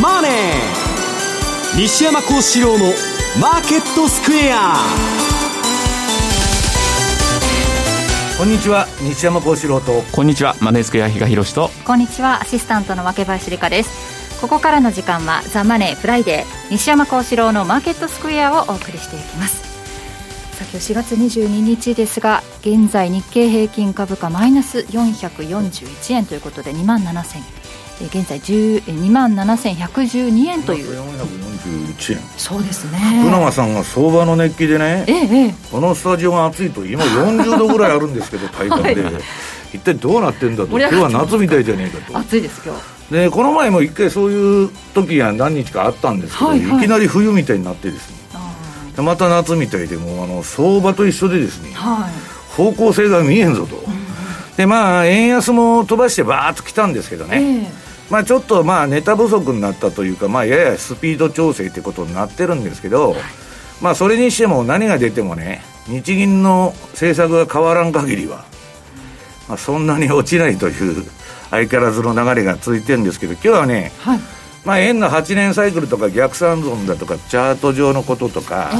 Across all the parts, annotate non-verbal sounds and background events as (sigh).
マネー」西山孝四郎の「マーケットスクエア」こんにちは西山孝四郎と。こんにちはマネースクエア比嘉宏と。こんにちはアシスタントの若林理香です。ここからの時間はザ・マネーフライデー西山孝四郎のマーケットスクエアをお送りしていきます。さあ今日4月22日ですが現在日経平均株価マイナス441円ということで2万7000現在2万7112円という。441円。そうですね。福永さんが相場の熱気でね、えええ、このスタジオが暑いと今40度ぐらいあるんですけど (laughs) 体感で、はい、一体どうなってんだと今日は夏みたいじゃねえかと。暑いです今日。でこの前も一回そういう時が何日かあったんですけど、はいはい、いきなり冬みたいになってですね。また夏みたいでもあの相場と一緒でですね、はい、方向性が見えんぞと、うん、でまあ円安も飛ばしてバーッと来たんですけどね、えーまあ、ちょっとまあネタ不足になったというか、まあ、ややスピード調整ということになってるんですけど、まあ、それにしても何が出てもね、日銀の政策が変わらん限りは、まあ、そんなに落ちないという相変わらずの流れが続いてるんですけど、今日はね、はい、まあ、円の8年サイクルとか逆算損だとか、チャート上のこととか、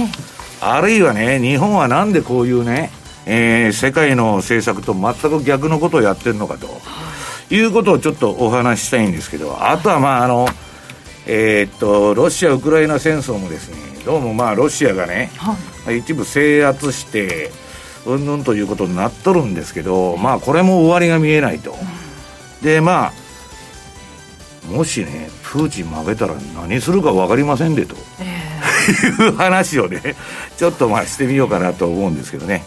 あるいはね、日本はなんでこういうね、えー、世界の政策と全く逆のことをやってるのかと。いうことをちょっとお話ししたいんですけど、あとはまあ、あの、えー、っと、ロシア・ウクライナ戦争もですね、どうもまあ、ロシアがね、はい、一部制圧して、うんぬんということになっとるんですけど、まあ、これも終わりが見えないと。で、まあ、もしね、プーチン負けたら何するか分かりませんでと、えー、(laughs) いう話をね、ちょっとまあしてみようかなと思うんですけどね。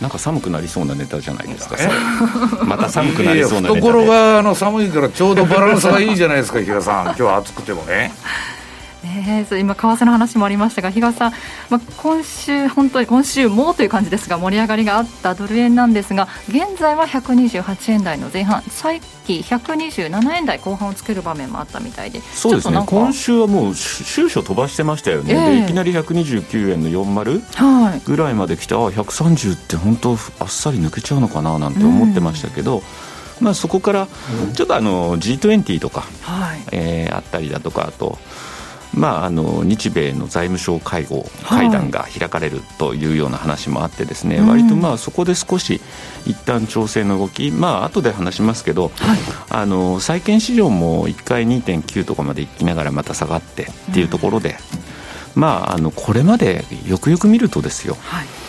なんか寒くなりそうなネタじゃないですか、(laughs) また寒くなりそうなネタ懐があの寒いからちょうどバランスがいいじゃないですか、比嘉さん、今日は暑くてもね。ね、今、為替の話もありましたが、比嘉さん、まあ、今週、本当に今週もという感じですが、盛り上がりがあったドル円なんですが、現在は128円台の前半、さっき127円台後半をつける場面もあったみたいで、そうですね、今週はもう、終初飛ばしてましたよね、えー、いきなり129円の40ぐらいまで来て、はい、あ130って本当、あっさり抜けちゃうのかななんて思ってましたけど。うんまあ、そこからちょっとあの G20 とか、はい、えー、あったりだとかあとまあ、あの日米の財務省会合、会談が開かれるというような話もあってですね、はい、割とまあそこで少し一旦調整の動き、まあ後で話しますけど、はい、あの債券市場も1回2.9とかまで行きながらまた下がってっていうところで、うん、まあ、あのこれまでよくよく見るとですよ、はい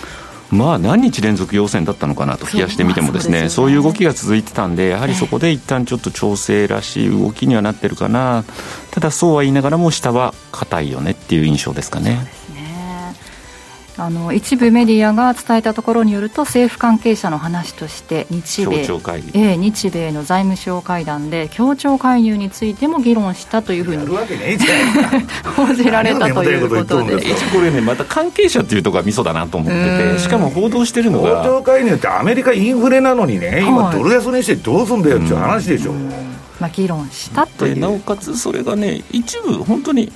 まあ何日連続陽線だったのかなと冷やしてみてもですねそう、ね,、いう動きが続いてたんでやはりそこで一旦ちょっと調整らしい動きにはなってるかな。ただそうは言いながらも下は硬いよねっていう印象ですかね。あの一部メディアが伝えたところによると政府関係者の話として日米え日米の財務省会談で協調介入についても議論したというふうに報じられたということで。これねまた関係者っていうところがミソだなと思っててしかも報道してるのが協調介入ってアメリカインフレなのにね今ドル安にしてどうすんだよっていう話でしょ、うまあ、議論したという。なおかつそれがね一部本当に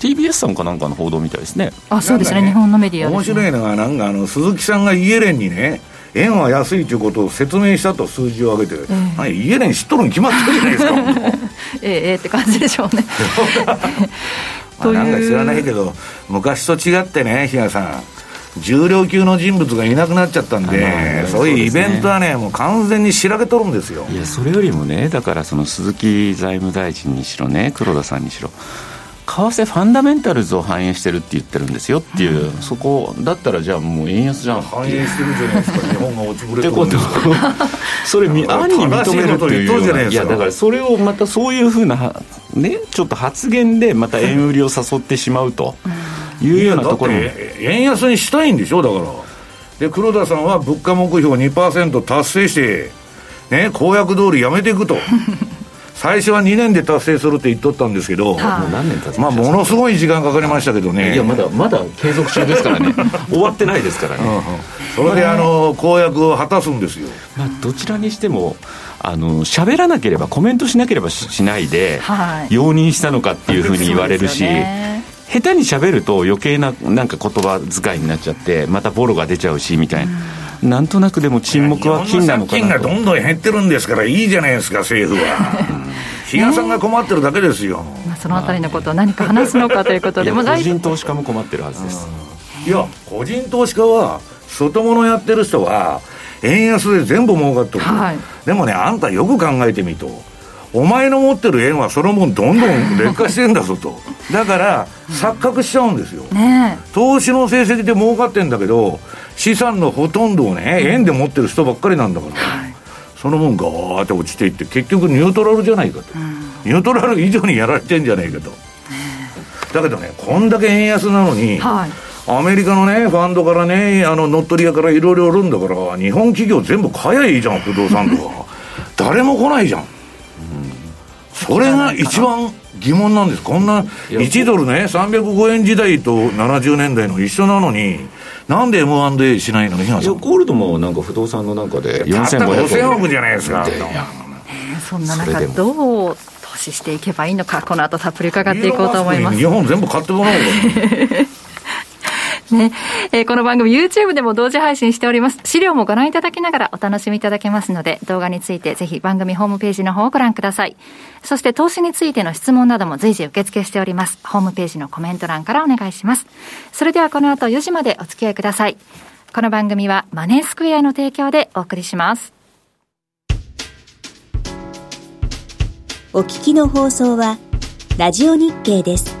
TBS さんかなんかの報道みたいですね。あそうですね、ね、日本のメディア、ね、面白いのが、なんかあの鈴木さんがイエレンにね、円は安いということを説明したと数字を上げて、えー、はい、イエレン知っとるに決まってるじゃないですか？(laughs) ええええって感じでしょうね。(laughs) まあ、なんか知らないけど、昔と違ってね、比嘉さん。重量級の人物がいなくなっちゃったんで、そういうイベントはね、もう完全にしらけとるんですよいや、それよりもね、だからその鈴木財務大臣にしろね、黒田さんにしろ、為替ファンダメンタルズを反映してるって言ってるんですよっていう、うん、そこだったらじゃあもう円安じゃん反映してるじゃないですか日本が落ちぶれてこと (laughs) (laughs) それ暗に認めるといういやだからそれをまたそういうふうなねちょっと発言でまた円売りを誘ってしまうというようなところも。円安にしたいんでしょだから。で黒田さんは物価目標2%達成してね公約通りやめていくと (laughs) 最初は2年で達成するって言っとったんですけど、もう何年経つまあ、ものすごい時間かかりましたけどね、いや、まだまだ継続中ですからね、(laughs) 終わってないですからね、うんうん、それであの公約を果たすんですよ。まあ、どちらにしてもあの喋らなければ、コメントしなければしないで、はい、容認したのかっていうふうに言われるし。下手に喋ると余計ななんか言葉遣いになっちゃってまたボロが出ちゃうしみたいな、なんとなくでも沈黙は金なのかな金がどんどん減ってるんですからいいじゃないですか政府は。比嘉さんが困ってるだけですよ、まあ、そのあたりのことを何か話すのかということでも個人投資家も困ってるはずです。いや個人投資家は外物やってる人は円安で全部儲かってる、はい、でもねあんたよく考えてみとお前の持ってる円はそのもんどんどん劣化してんだぞと。(laughs) だから錯覚しちゃうんですよ、ね、投資の成績で儲かってんだけど資産のほとんどをね円で持ってる人ばっかりなんだから、はい、そのもんガーって落ちていって結局ニュートラルじゃないかと、ニュートラル以上にやられてんじゃないかと、だけどねこんだけ円安なのに、はい。アメリカのね、ファンドからね、あの乗っ取り屋からいろいろ売るんだから、日本企業全部買えばいいじゃん、不動産とか。(laughs) 誰も来ないじゃん。それが一番疑問なんです。こんな1ドルね、305円時代と70年代の一緒なのに、なんで M&A しないのに、いや、ゴールドもなんか不動産のなんかで4500円。億じゃないですか。そんな中、どう投資していけばいいのか、この後たっぷり伺っていこうと思います。日本全部買ってもらおうか。(laughs) ね、えー、この番組 YouTube でも同時配信しております。資料もご覧いただきながらお楽しみいただけますので、動画についてぜひ番組ホームページの方をご覧ください。そして投資についての質問なども随時受付しております。ホームページのコメント欄からお願いします。それではこの後4時までお付き合いください。この番組はマネースクエアの提供でお送りします。お聞きの放送は、ラジオ日経です。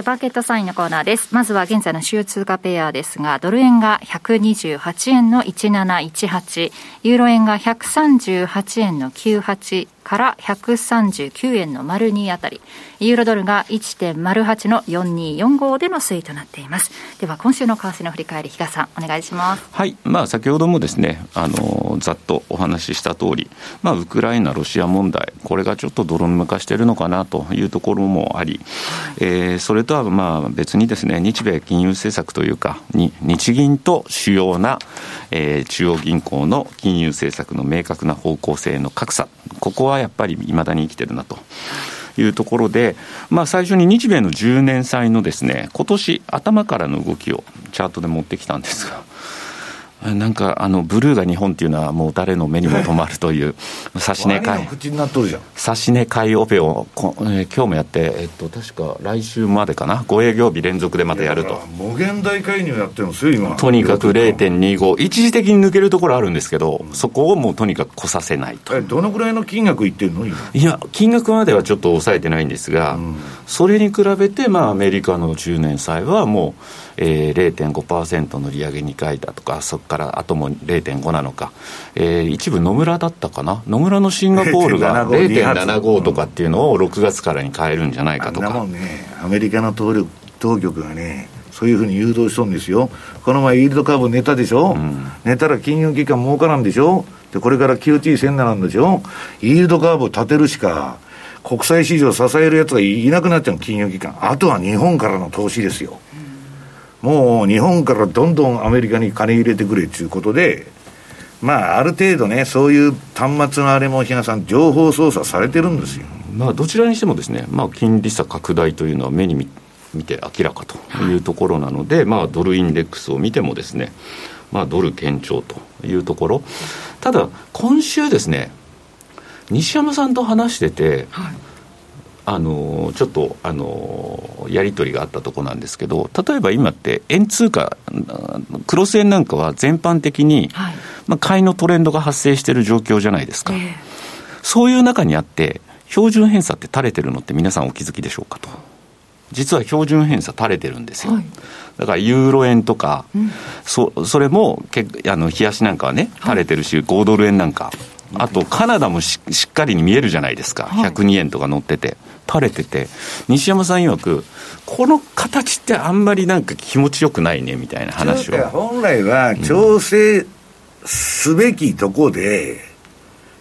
て、バーケットサインのコーナーです。まずは現在の主要通貨ペアですが、ドル円が128円の1718、ユーロ円が138円の98、から139円の丸2あたり、ユーロドルが1.08の4245での推移となっています。では、今週の為替の振り返り、比嘉さん、お願いします。はい、まあ、先ほどもですね、あの、ざっとお話しした通り、まあ、ウクライナ、ロシア問題、これがちょっと泥沼化しているのかなというところもあり、えー、それとはまあ別にですね、日米金融政策というか、に日銀と主要な、えー、中央銀行の金融政策の明確な方向性の格差、ここはやっぱりいまだに生きてるなと。いうところで、まあ、最初に日米の10年債のですね今年頭からの動きをチャートで持ってきたんですが。なんかあのブルーが日本っていうのはもう誰の目にも留まるという指値買い指値買いオペをこ、えー、今日もやって、えっと、確か来週までかな。5営業日連続でまたやると。無限大介入やってるんですよ今。とにかく0.25一時的に抜けるところあるんですけどそこをもうとにかく来させないと。えどのぐらいの金額いってるの今？いや金額まではちょっと抑えてないんですが、うん、それに比べてまあアメリカの10年債はもうえー、0.5%の利上げ2回だとか、そこからあとも0.5なのか、えー、一部野村だったかな、野村のシンガポールが (laughs) 0.75とかっていうのを6月からに変えるんじゃないかとか。ね、アメリカの当局がね、そういうふうに誘導しとんですよ。この前、イールドカーブ寝たでしょ、うん、寝たら金融機関儲からんでしょ？で、これから QT1000 なんでしょ？イールドカーブを立てるしか、国際市場を支えるやつがいなくなっちゃう金融機関。あとは日本からの投資ですよ。もう日本からどんどんアメリカに金入れてくれということで、まあ、ある程度ね、そういう端末のあれも、比嘉さん、情報操作されてるんですよ。まあ、どちらにしてもですね、まあ、金利差拡大というのは目に見見て明らかというところなので、まあ、ドルインデックスを見てもですね、まあ、ドル堅調というところ、ただ、今週ですね、西山さんと話してて、はいあのちょっとあのやり取りがあったところなんですけど、例えば今って、円通貨、クロス円なんかは全般的に、はい、まあ、買いのトレンドが発生している状況じゃないですか。えーそういう中にあって、標準偏差って垂れてるのって皆さんお気づきでしょうかと。実は標準偏差垂れてるんですよ。はい、だからユーロ円とか、うん、そそれもけあの冷やしなんかはね、垂れてるし、はい、5ドル円なんか、あとカナダもししっかりに見えるじゃないですか、はい、102円とか乗ってて、垂れてて、西山さん曰く、この形ってあんまりなんか気持ちよくないねみたいな話を。本来は調整すべきとこで、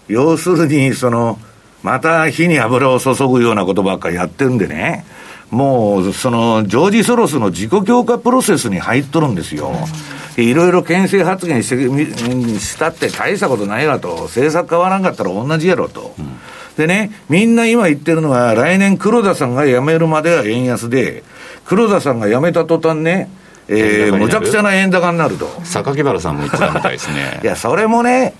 うん、要するにその、また火に油を注ぐようなことばっかりやってるんでね。もう、その、ジョージ・ソロスの自己強化プロセスに入っとるんですよ。いろいろ牽制発言してしたって大したことないわと。政策変わらんかったら同じやろと。うん、でね、みんな今言ってるのは、来年黒田さんが辞めるまでは円安で、黒田さんが辞めた途端ね、えー、むちゃくちゃな円高になると。榊原さんも言ってたみたいですね。(laughs) いや、それもね、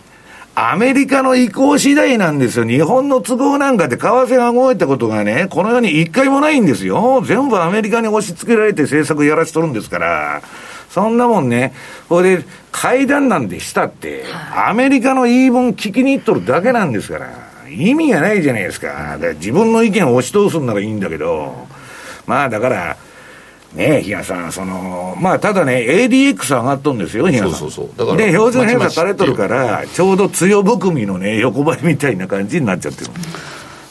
アメリカの意向次第なんですよ。日本の都合なんかで為替が動いたことがね、この世に一回もないんですよ。全部アメリカに押し付けられて政策やらしとるんですから。そんなもんね、これで会談なんでしたって、アメリカの言い分聞きに行っとるだけなんですから。意味がないじゃないですか。か自分の意見を押し通すんならいいんだけど。まあだから、ねえ、比嘉さん、その、まあ、ただね、ADX 上がっとんですよ、比嘉さん。そうそうそう。だから。で、標準偏差されとるから、ちょうど強含みのね、横ばいみたいな感じになっちゃってる。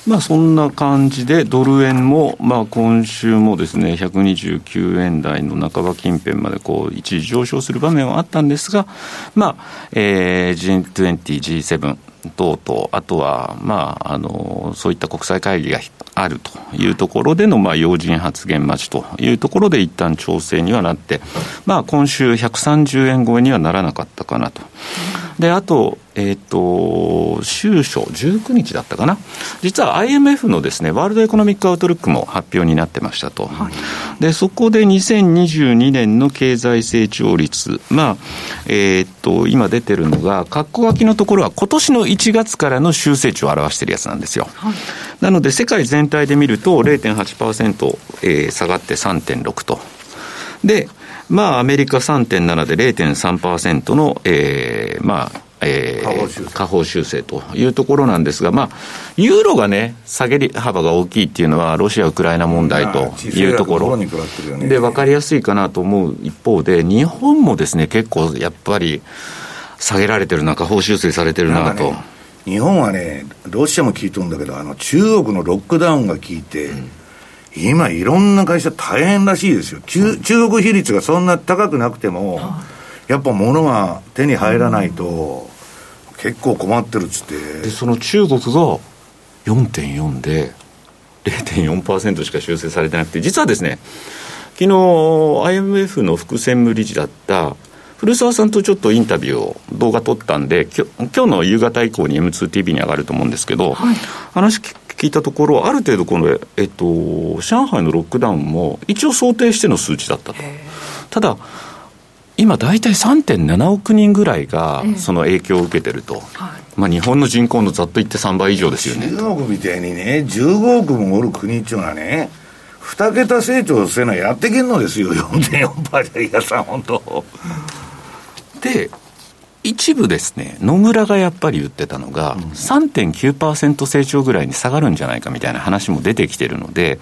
まあ、そんな感じで、ドル円も、まあ、今週もですね、129円台の半ば近辺までこう一時上昇する場面はあったんですが、まあえー、G20、G7、等々、あとは、まあ、あのそういった国際会議があるというところでの、まあ、要人発言待ちというところで、一旦調整にはなって、まあ、今週130円超えにはならなかったかなと。で、あと、えっ、ー、と、週初、19日だったかな。実は IMF のですね、ワールドエコノミックアウトルックも発表になってましたと。はい、で、そこで2022年の経済成長率、まあ、えっ、ー、と、今出てるのが、括弧書きのところは今年の1月からの週成長を表してるやつなんですよ。はい、なので、世界全体で見ると0.8%、えー、下がって3.6と。で、まあ、アメリカ3.7で0.3%の、えー、まあ、えー、下方修正。というところなんですが、まあ、ユーロがね、下げ幅が大きいっていうのは、ロシア・ウクライナ問題というところ。で分かりやすいかなと思う一方で、日本もですね、結構やっぱり下げられてるな、下方修正されてるなと。日本はね、ロシアも聞いとるんだけど、あの中国のロックダウンが効いて、うん今、いろんな会社大変らしいですよ。中中国比率がそんな高くなくても、やっぱ物が手に入らないと、結構困ってるっつって。でその中国が4.4で0.4%しか修正されてなくて実はですね昨日 IMF の副専務理事だった古澤さんとちょっとインタビューを動画撮ったんで今日の夕方以降に M2TV に上がると思うんですけど、はい、話聞いたところある程度この、えっと、上海のロックダウンも一応想定しての数値だったと。ただ今、大体3.7億人ぐらいがその影響を受けてると、えーはい、まあ、日本の人口のざっと言って3倍以上ですよね。中国みたいにね、15億もおる国っていうのはね、2桁成長せなやってけんのですよ、4.4%じゃ、いやさん、本当。で、一部ですね、野村がやっぱり言ってたのが、うん、3.9%成長ぐらいに下がるんじゃないかみたいな話も出てきてるので、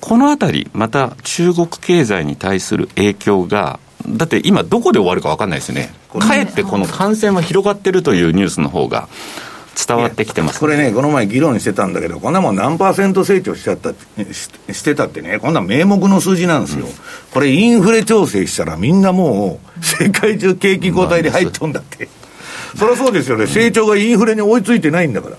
このあたり、また中国経済に対する影響がだって今、どこで終わるか分かんないですよね、かえってこの感染は広がってるというニュースの方が伝わってきてます、これね、この前、議論してたんだけど、こんなもん何パーセント成長しちゃったししてたってね、こんな名目の数字なんですよ、うん、これ、インフレ調整したら、みんなもう、世界中景気後退で入っとんだって、そりゃそうですよね、成長がインフレに追いついてないんだから。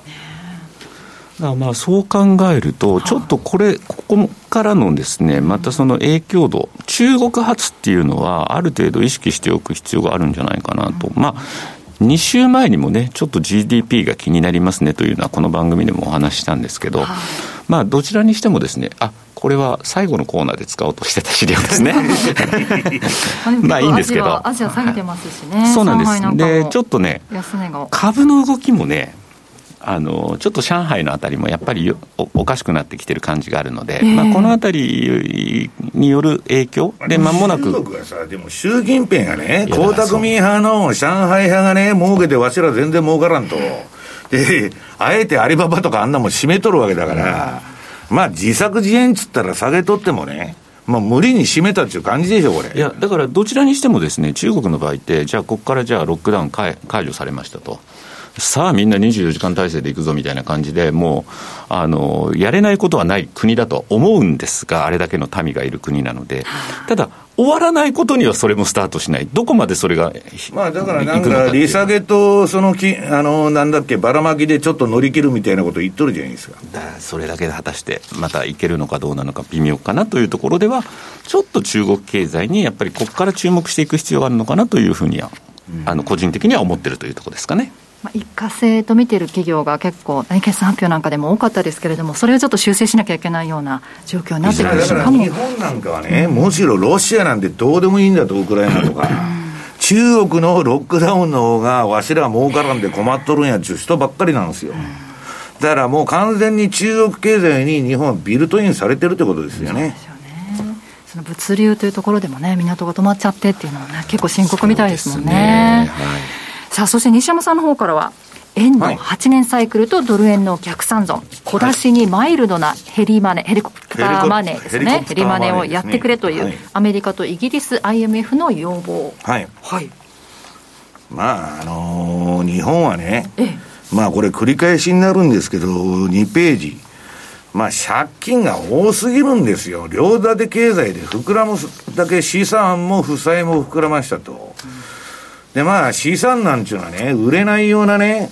まあそう考えると、ちょっとこれ、ここからのですね、またその影響度、中国発っていうのは、ある程度意識しておく必要があるんじゃないかなと。まあ2週前にもね、ちょっと GDP が気になりますねというのは、この番組でもお話ししたんですけど、まあ、どちらにしてもですね、あこれは最後のコーナーで使おうとしてた資料ですね。(laughs) まあいいんですけど。アジア下げてますしね。そうなんです。で、ちょっとね、株の動きもね、あのちょっと上海のあたりもやっぱりおおかしくなってきてる感じがあるので、えー、まあ、このあたりによる影響で、まもなく。中国はさ、でも習近平がね、江沢民派の上海派がね、儲けてわしら全然儲からんと。で、あえてアリババとかあんなもん締めとるわけだから、まあ自作自演っつったら下げとってもね、まあ、無理に締めたっていう感じでしょ、これ。いや、だからどちらにしてもですね、中国の場合って、じゃあ、ここからじゃあ、ロックダウン解除されましたと。さあみんな24時間体制でいくぞみたいな感じで、もうあのやれないことはない国だと思うんですが、あれだけの民がいる国なので、ただ、終わらないことにはそれもスタートしない、どこまでそれがまあだからなんか、利下げと、そのきあのなんだっけ、ばらまきでちょっと乗り切るみたいなこと言っとるじゃないですか。だそれだけで果たして、またいけるのかどうなのか、微妙かなというところでは、ちょっと中国経済にやっぱりここから注目していく必要があるのかなというふうには、うん、あの個人的には思ってるというところですかね。まあ、一過性と見ている企業が結構、決算発表なんかでも多かったですけれども、それをちょっと修正しなきゃいけないような状況になってくるかも日本なんかはね、むしろロシアなんてどうでもいいんだと、ウクライナとか。中国のロックダウンの方が、わしら儲からんで困っとるんやっちゅう人ばっかりなんですよ。だからもう完全に中国経済に日本はビルトインされてるってことですよね。その物流というところでもね、港が止まっちゃってっていうのはね、結構深刻みたいですもんね。ねはいさあ、そして西山さんの方からは、円の8年サイクルとドル円の逆算損、小出しにマイルドなヘリマネ、ヘリコプターマネーですね、ヘリマネをやってくれという、アメリカとイギリス IMF の要望。はい。はい。まあ、あのー、日本はね、まあこれ繰り返しになるんですけど、2ページ。まあ借金が多すぎるんですよ。両立て経済で膨らむだけ資産も負債も膨らましたと。うんで、まあ、資産なんちゅうのはね、売れないようなね、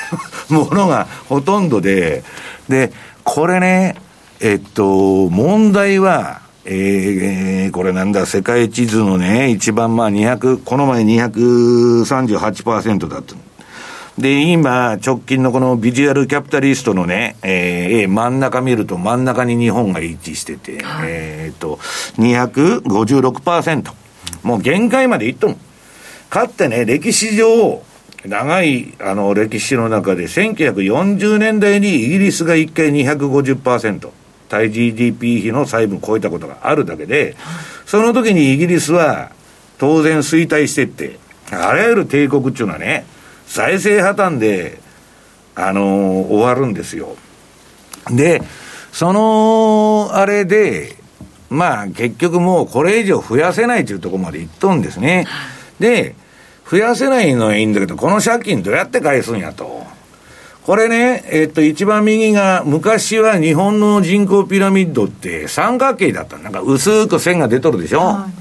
(laughs) ものがほとんどで、で、これね、えっと、問題は、えー、これなんだ、世界地図のね、一番まあ200、この前238%だった。で、今、直近のこのビジュアルキャピタリストのね、えー、真ん中見ると真ん中に日本が位置してて、はい、えっと、256%。もう限界までいっとん。かつてね、歴史上、長いあの歴史の中で、1940年代にイギリスが1回250%、対 GDP 比の細分超えたことがあるだけで、その時にイギリスは当然衰退してって、あらゆる帝国っていうのはね、財政破綻で、あのー、終わるんですよ。で、その、あれで、まあ結局もうこれ以上増やせないというところまでいっとんですね。で、増やせないのはいいんだけど、この借金どうやって返すんやと。これね、えっと、一番右が、昔は日本の人口ピラミッドって三角形だった。なんか薄く線が出とるでしょ、はい、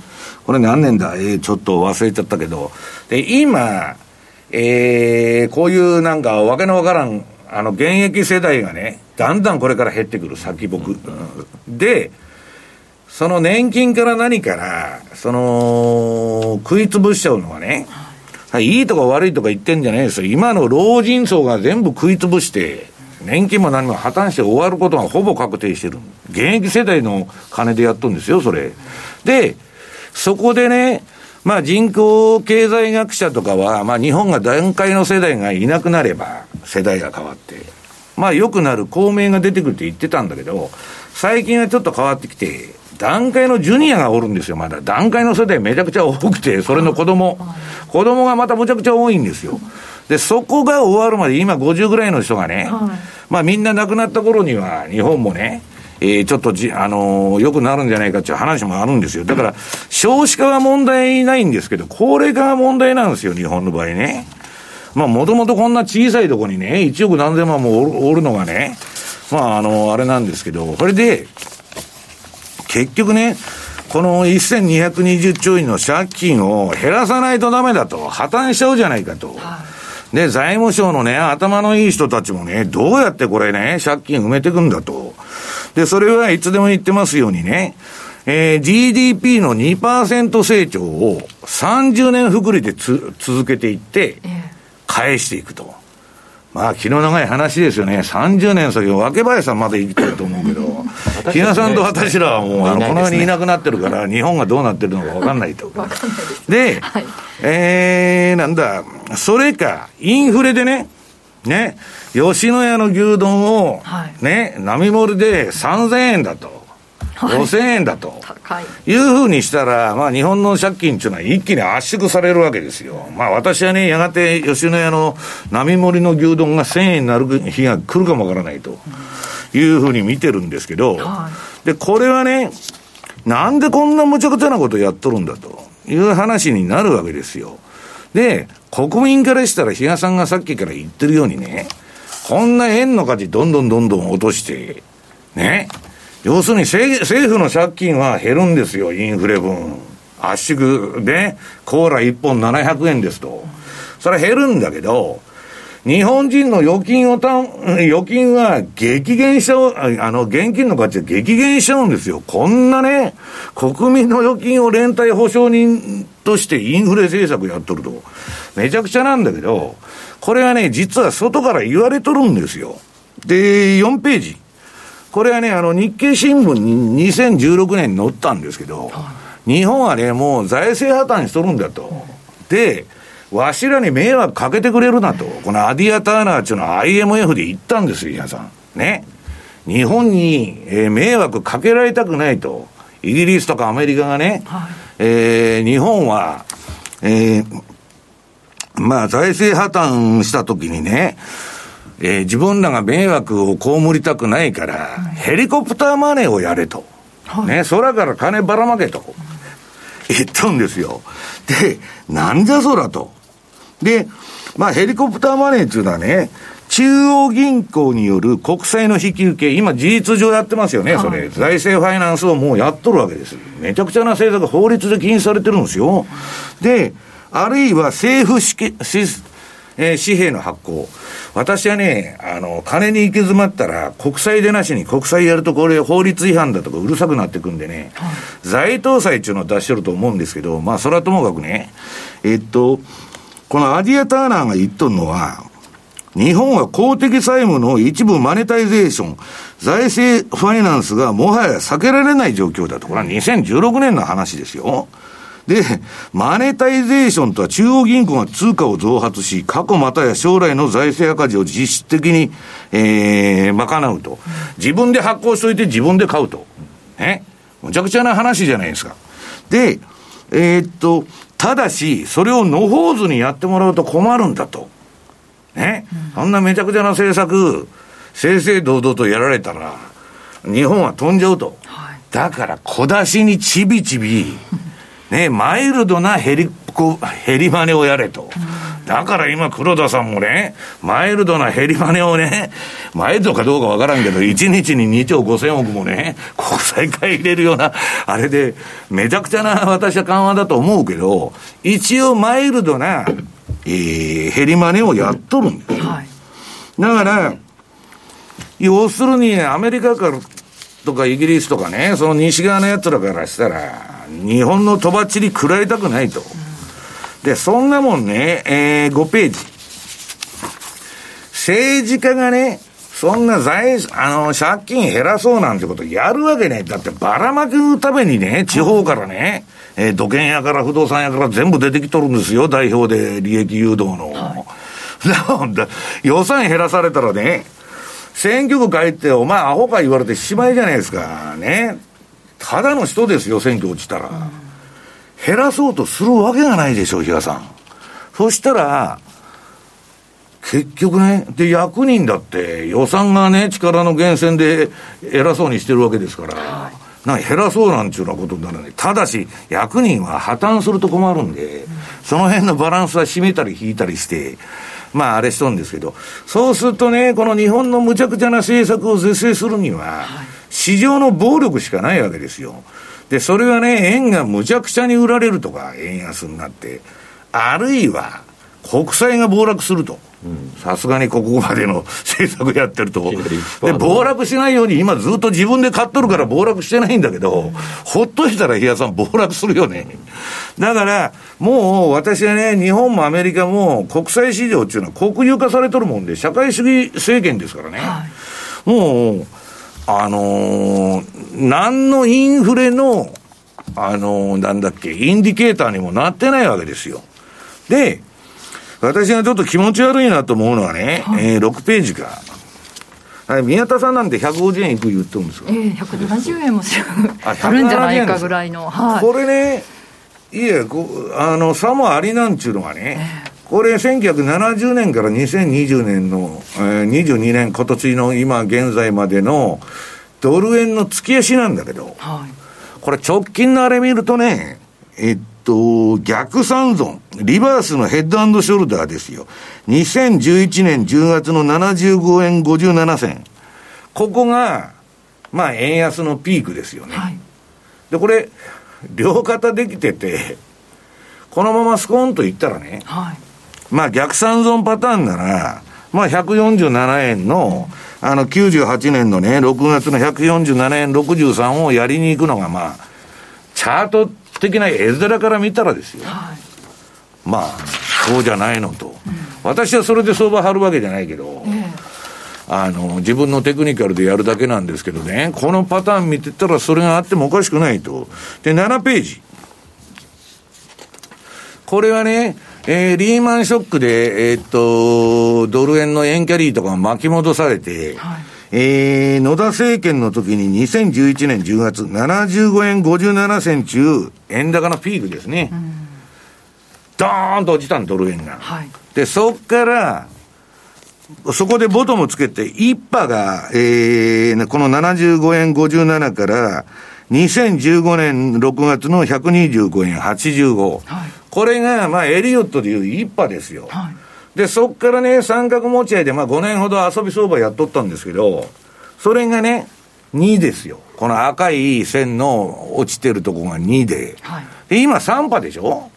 これ何年だ？えー、ちょっと忘れちゃったけど。で、今、えー、こういうなんかわけのわからん、あの、現役世代がね、だんだんこれから減ってくる、先僕。で、その年金から何から、その、食いつぶしちゃうのはね、はい、いいとか悪いとか言ってんじゃないですよ。今の老人層が全部食いつぶして、年金も何も破綻して終わることがほぼ確定してる。現役世代の金でやっとんですよ、それ。で、そこでね、まあ人口経済学者とかは、まあ日本が段階の世代がいなくなれば、世代が変わって、まあ良くなる公明が出てくるって言ってたんだけど、最近はちょっと変わってきて、段階のジュニアがおるんですよ、まだ。段階の世代めちゃくちゃ多くて、それの子供。子供がまたむちゃくちゃ多いんですよ。で、そこが終わるまで、今50ぐらいの人がね、まあみんな亡くなった頃には、日本もね、えー、ちょっとじ、あのー、良くなるんじゃないかっていう話もあるんですよ。だから、少子化は問題ないんですけど、高齢化が問題なんですよ、日本の場合ね。まあ、もともとこんな小さいとこにね、1億何千万もおるのがね、まあ、あの、あれなんですけど、これで、結局ね、この1220兆円の借金を減らさないとダメだと、破綻しちゃうじゃないかと。で、財務省のね、頭のいい人たちもね、どうやってこれね、借金埋めていくんだと。で、それはいつでも言ってますようにね、えー、GDP の2%成長を30年複利でつ続けていって、返していくと。まあ、気の長い話ですよね。30年先、若林さんまで生きてると思うけど、日野さんと私らはもう、あの、この世にいなくなってるから、日本がどうなってるのか分かんないと。(laughs) で、はい、えー、なんだ、それか、インフレでね、ね、吉野家の牛丼を、ね、並盛りで3000円だと。5000円だと。い。うふうにしたら、まあ日本の借金っていうのは一気に圧縮されるわけですよ。まあ私はね、やがて吉野家の並盛りの牛丼が1000円になる日が来るかもわからないと。いうふうに見てるんですけど、で、これはね、なんでこんな無茶苦茶なことやっとるんだと。いう話になるわけですよ。で、国民からしたら、比嘉さんがさっきから言ってるようにね、こんな円の価値どんどんどんどん落として、ね、要するに政府の借金は減るんですよ、インフレ分。圧縮で、コーラ1本700円ですと。それ減るんだけど、日本人の預金をた、預金は激減しちゃう、あの、現金の価値は激減しちゃうんですよ。こんなね、国民の預金を連帯保証人としてインフレ政策やっとると。めちゃくちゃなんだけど、これはね、実は外から言われとるんですよ。で、4ページ。これはね、あの、日経新聞に2016年に載ったんですけど、日本はね、もう財政破綻しとるんだと。で、わしらに迷惑かけてくれるなと。このアディア・ターナーっていうのは IMF で言ったんですよ、皆さん。ね。日本に、えー、迷惑かけられたくないと。イギリスとかアメリカがね、はい、えー、日本は、えー、まあ財政破綻した時にね、えー、自分らが迷惑を被りたくないから、ヘリコプターマネーをやれと。はい、ね、空から金ばらまけと。(laughs) 言ったんですよ。で、なんじゃそらと。で、まあヘリコプターマネーっていうのはね、中央銀行による国債の引き受け、今事実上やってますよね、それ。財政ファイナンスをもうやっとるわけです。めちゃくちゃな政策法律で禁止されてるんですよ。で、あるいは政府資金、えー、紙幣の発行。私はね、あの、金に行き詰まったら、国債でなしに国債やるとこれ法律違反だとかうるさくなってくんでね、はい、財当債っていうのを出してると思うんですけど、まあ、それはともかくね、えっと、このアディア・ターナーが言っとるのは、日本は公的債務の一部マネタイゼーション、財政ファイナンスがもはや避けられない状況だと。これは2016年の話ですよ。で、マネタイゼーションとは中央銀行が通貨を増発し、過去またや将来の財政赤字を実質的に、えー、賄うと。自分で発行しといて自分で買うと。ね。むちゃくちゃな話じゃないですか。で、えー、っと、ただし、それを野放図にやってもらうと困るんだと。ね。そんなめちゃくちゃな政策、正々堂々とやられたら、日本は飛んじゃうと。だから、小出しにちびちび、ね、マイルドなヘリコ、ヘリマネをやれと。だから今黒田さんもね、マイルドなヘリマネをね、マイルドかどうかわからんけど、1日に2兆5千億もね、国債買い入れるような、あれで、めちゃくちゃな私は緩和だと思うけど、一応マイルドな、えー、ヘリマネをやっとるんです。はい、だから、要するにアメリカからとかイギリスとかね、その西側の奴らからしたら、日本のとばっちり食らいたくないと。で、そんなもんね、えー、5ページ。政治家がね、そんな財、あの、借金減らそうなんてことやるわけねだってばらまくためにね、地方からね、えー、土建屋から不動産屋から全部出てきとるんですよ、代表で利益誘導の。はい、(laughs) 予算減らされたらね、選挙区帰って、お前アホか言われてしまいじゃないですか。ね。ただの人ですよ、選挙落ちたら。減らそうとするわけがないでしょう、比嘉さん。そしたら、結局ね、で、役人だって予算がね、力の源泉で偉そうにしてるわけですから、な減らそうなんちゅうようなことにならない。ただし、役人は破綻すると困るんで、その辺のバランスは締めたり引いたりして、まああれしとんですけど、そうするとね、この日本の無茶苦茶な政策を是正するには、はい市場の暴力しかないわけですよ。で、それはね、円がむちゃくちゃに売られるとか、円安になって、あるいは、国債が暴落すると。さすがにここまでの政策やってると。で、暴落しないように今ずっと自分で買っとるから暴落してないんだけど、ほっとしたら、比嘉さん暴落するよね。だから、もう私はね、日本もアメリカも国際市場っていうのは国有化されとるもんで、社会主義政権ですからね。はい、もう、あのー、何のインフレの、あのー、なんだっけ、インディケーターにもなってないわけですよ。で、私がちょっと気持ち悪いなと思うのはね、はい、えー、6ページか。はい、宮田さんなんて150円いく言ってるんですよ。ええー、170円もするんじゃないかぐらいの。はい、これね、いえ、こあの、差もありなんちゅうのがね、えー、これ1970年から2020年の、えー、22年、今年の今現在までのドル円の月足なんだけど、はい、これ直近のあれ見るとね、えっと、逆三尊、リバースのヘッドショルダーですよ。2011年10月の75円57銭。ここが、まあ、円安のピークですよね。はい、で、これ、両肩できてて、このままスコーンといったらね、はい、まあ、逆三尊パターンなら、まあ、147円の、あの、98年のね、6月の147円63をやりに行くのが、まあ、チャート的な絵面から見たらですよ、はい、まあ、そうじゃないのと、うん、私はそれで相場張るわけじゃないけど、あの、自分のテクニカルでやるだけなんですけどね、このパターン見てたらそれがあってもおかしくないと。で、7ページ。これはね、えー、リーマンショックで、えー、っと、ドル円の円キャリーとか巻き戻されて、はいえー、野田政権の時に2011年10月、75円57銭中、円高のピークですね。うん、ドーンと落ちたん、ドル円が。はい、で、そっから、そこでボトムつけて、一波が、えー、この75円57から、2015年6月の125円85。はい、これが、まあ、エリオットでいう一波ですよ。はいで、そっからね、三角持ち合いで、まあ5年ほど遊び相場やっとったんですけど、それがね、2ですよ。この赤い線の落ちてるとこが2で。はい、で、今3波でしょ？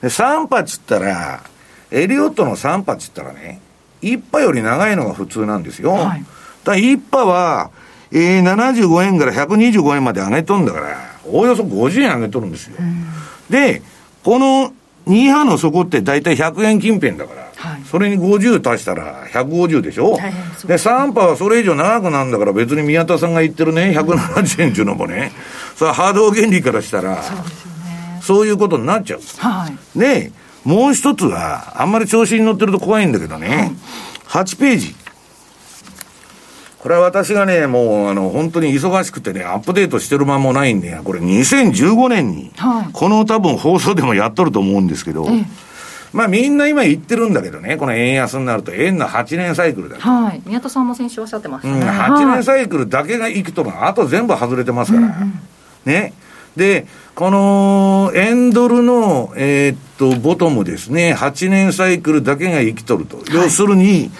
で、3波っつったら、エリオットの3波っつったらね、1波より長いのが普通なんですよ。はい、だ1波は、えー、75円から125円まで上げとんだから、おおよそ50円上げとるんですよ。で、この2波の底って大体100円近辺だから、はい、それに50足したら150でしょ、はい、で、3波はそれ以上長くなるんだから別に宮田さんが言ってるね、170円っていうのもね、それは波動原理からしたら、そうね。そういうことになっちゃう。はい。で、もう一つは、あんまり調子に乗ってると怖いんだけどね、はい、8ページ。これは私がね、もう、あの、本当に忙しくてね、アップデートしてる間もないんで、これ2015年に、はい、この多分放送でもやっとると思うんですけど、ええ、まあみんな今言ってるんだけどね、この円安になると、円の8年サイクルだはい。宮田さんも先週おっしゃってましたね。うん、8年サイクルだけがいくと、あと全部外れてますから。うんうん、ね。で、この円ドルの、えー、っと、ボトムですね、8年サイクルだけが生きとると。はい、要するに、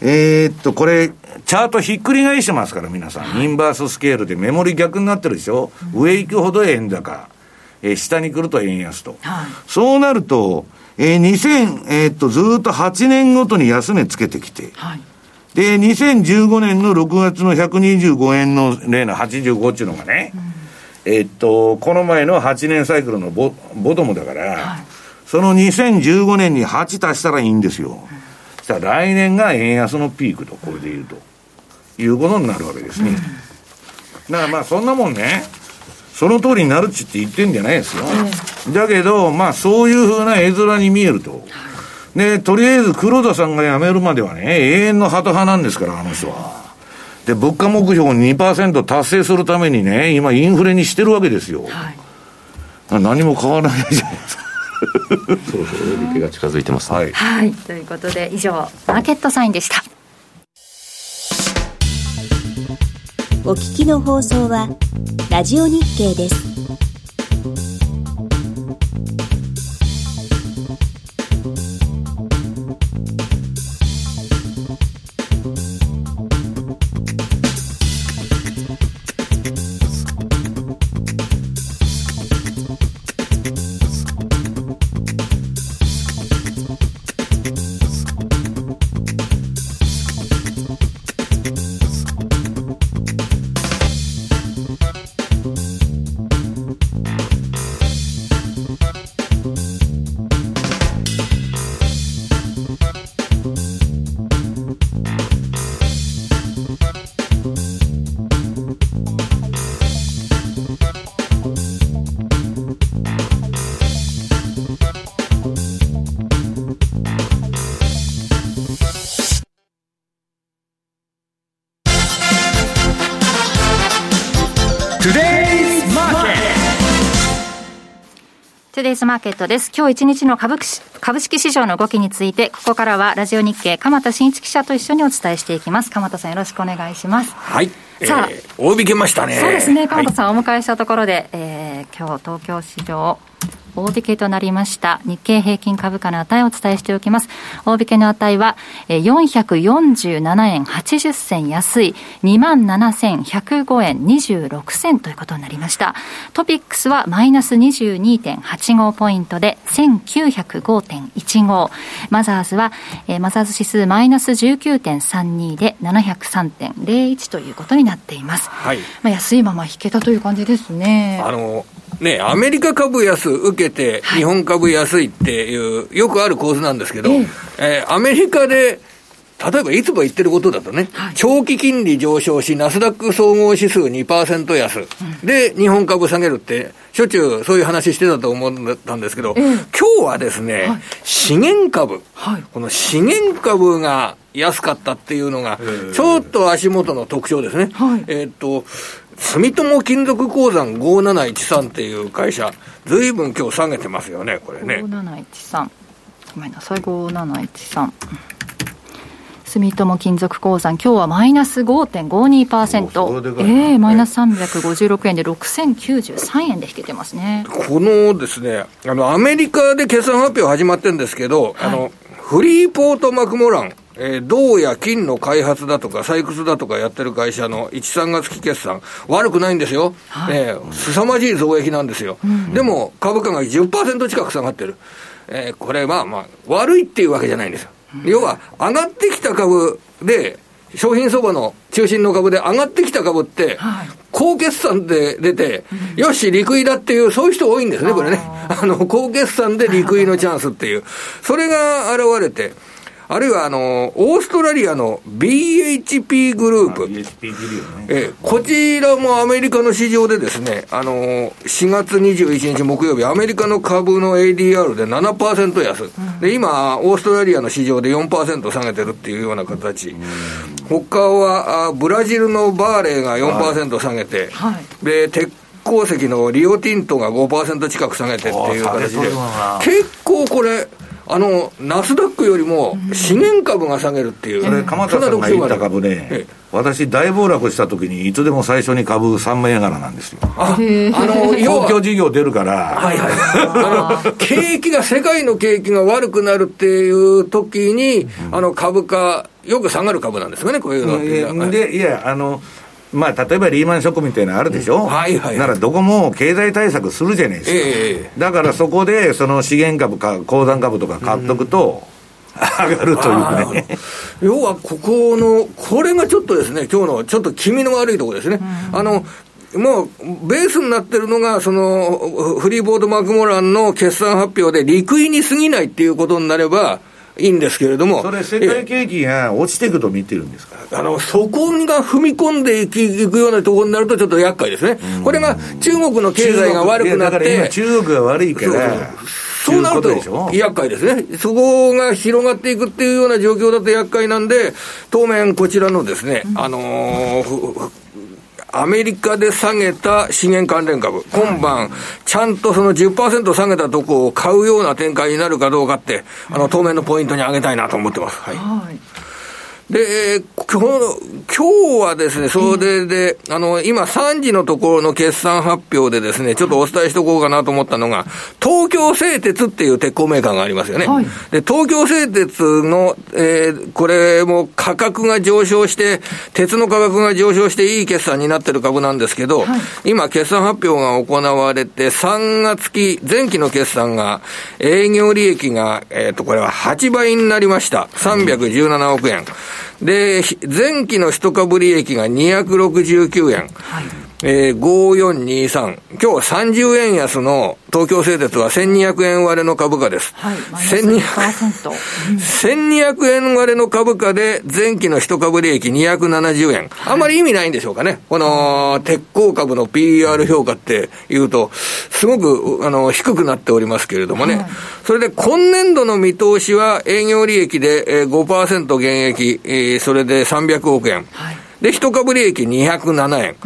えー、っと、これ、チャートひっくり返してますから、皆さん。インバーススケールでメモリ逆になってるでしょ？うん、上行くほど円高。えー、下に来ると円安と。はい、そうなると、えー、2000、えー、っと、ずっと8年ごとに安値つけてきて。はい、で、2015年の6月の125円の例の85っていうのがね、うん、えっと、この前の8年サイクルのボボトムだから、はい、その2015年に8足したらいいんですよ。うんしたら来年が円安のピークと、これでいうと、いうことになるわけですね。うん、だからまあそんなもんね、その通りになるっちって言ってんじゃないですよ。だけど、まあそういうふうな絵面に見えると。で、とりあえず黒田さんが辞めるまではね、永遠の鳩派なんですから、あの人は。で、物価目標を2%達成するためにね、今インフレにしてるわけですよ。はい、何も変わらないじゃないですか。そろそろ利手が近づいてます、ね、はい、はい、ということで以上マーケットサインでしたお聞きの放送はラジオ日経です。トゥデイズマーケットです。今日一日の株株式市場の動きについて、ここからはラジオ日経、鎌田新一記者と一緒にお伝えしていきます。鎌田さんよろしくお願いします。はい。さあ、えー、大引けましたね。そうですね。鎌田さん、はい、お迎えしたところで、えー、今日東京市場、大引けとなりました日経平均株価の値をお伝えしておきます。大引けの値は447円80銭安い27,105円26銭ということになりました。トピックスはマイナス22.85ポイントで1905.15。マザーズは、えー、マザーズ指数マイナス19.32で703.01ということになっています。はい。まあ安いまま引けたという感じですね。あの、ね、アメリカ株安受けて、日本株安いっていう、よくある構図なんですけど、ええ。ー、アメリカで、例えばいつも言ってることだとね、はい、長期金利上昇し、ナスダック総合指数2%安、うん、で、日本株下げるって、しょっちゅうそういう話してたと思ったんですけど、えー、今日はですね、はい、資源株、はい、この資源株が安かったっていうのが、ちょっと足元の特徴ですね。えー、っと、住友金属鉱山5713っていう会社、ずいぶん今日下げてますよね、これね。5713。ごめんなさい、5713。住友金属鉱山、今日はマイナス5.52%、ええー、マイナス356円で6093円で引けてますね。このですね、あの、アメリカで決算発表始まってるんですけど、はい、あの、フリーポートマクモラン、えー、銅や金の開発だとか採掘だとかやってる会社の1、3月期決算、悪くないんですよ。はい、えー、凄まじい増益なんですよ。うん、でも、株価が10%近く下がってる。えー、これはまあ、悪いっていうわけじゃないんですよ。うん、要は、上がってきた株で、商品相場の中心の株で上がってきた株って、はい、高決算で出て、うん、よし、利食いだっていう、そういう人多いんですね、これね。あ (laughs) の、高決算で利食いのチャンスっていう。それが現れて、あるいはあの、オーストラリアの BHP グループ。えこちらもアメリカの市場でですね、あの、4月21日木曜日、アメリカの株の ADR で7%安。で、今、オーストラリアの市場で4%下げてるっていうような形。他は、あブラジルのバーレーが4%下げて、はい、で、鉄鉱石のリオティントが5%近く下げてっていう形で、結構これ、あの、ナスダックよりも資源株が下げるっていう。それ、鎌田さんが言った株ね、私、大暴落した時に、いつでも最初に株3万円柄なんですよ。あ、あの、公共事業出るから。はいはい。あの、景気が、世界の景気が悪くなるっていう時に、あの、株価、よく下がる株なんですよね、こういうのって。で、いや、あの、まあ、例えばリーマンショックみたいなのあるでしょ、うん、はいはい、ならどこも経済対策するじゃないですか、えー、だからそこでその資源株か鉱山株とか買っとくと、上がるというね。要はここの、これがちょっとですね、今日のちょっと気味の悪いところですね。うん、あの、もう、ベースになってるのが、その、フリーボードマクモランの決算発表で、陸位に過ぎないっていうことになれば、いいんですけれども。それ、世界景気が落ちていくと見てるんですか？あの、そこが踏み込んでいくようなところになるとちょっと厄介ですね。これが中国の経済が悪くなって。中国が悪いから。そうなると厄介ですね。そこが広がっていくっていうような状況だと厄介なんで、当面こちらのですね、あのーアメリカで下げた資源関連株、今晩、ちゃんとその10%下げたとこを買うような展開になるかどうかって、あの、当面のポイントに上げたいなと思ってます。はい。はいで、今日、今日はですね、それで、あの、今3時のところの決算発表でですね、ちょっとお伝えしておこうかなと思ったのが、東京製鉄っていう鉄鋼メーカーがありますよね。はい、で、東京製鉄の、えー、これも価格が上昇して、鉄の価格が上昇していい決算になってる株なんですけど、はい、今決算発表が行われて、3月期、前期の決算が、営業利益が、えっ、ー、と、これは8倍になりました。317億円。で、前期の一株利益が269円。はいえー、5423。今日30円安の東京製鉄は1200円割れの株価です。はい。1200, 1200円割れの株価で前期の一株利益270円。あんまり意味ないんでしょうかね。この鉄鋼株の PR 評価っていうと、すごくあの低くなっておりますけれどもね。はい、それで今年度の見通しは営業利益で5%減益、それで300億円。はいで、一株利益207円。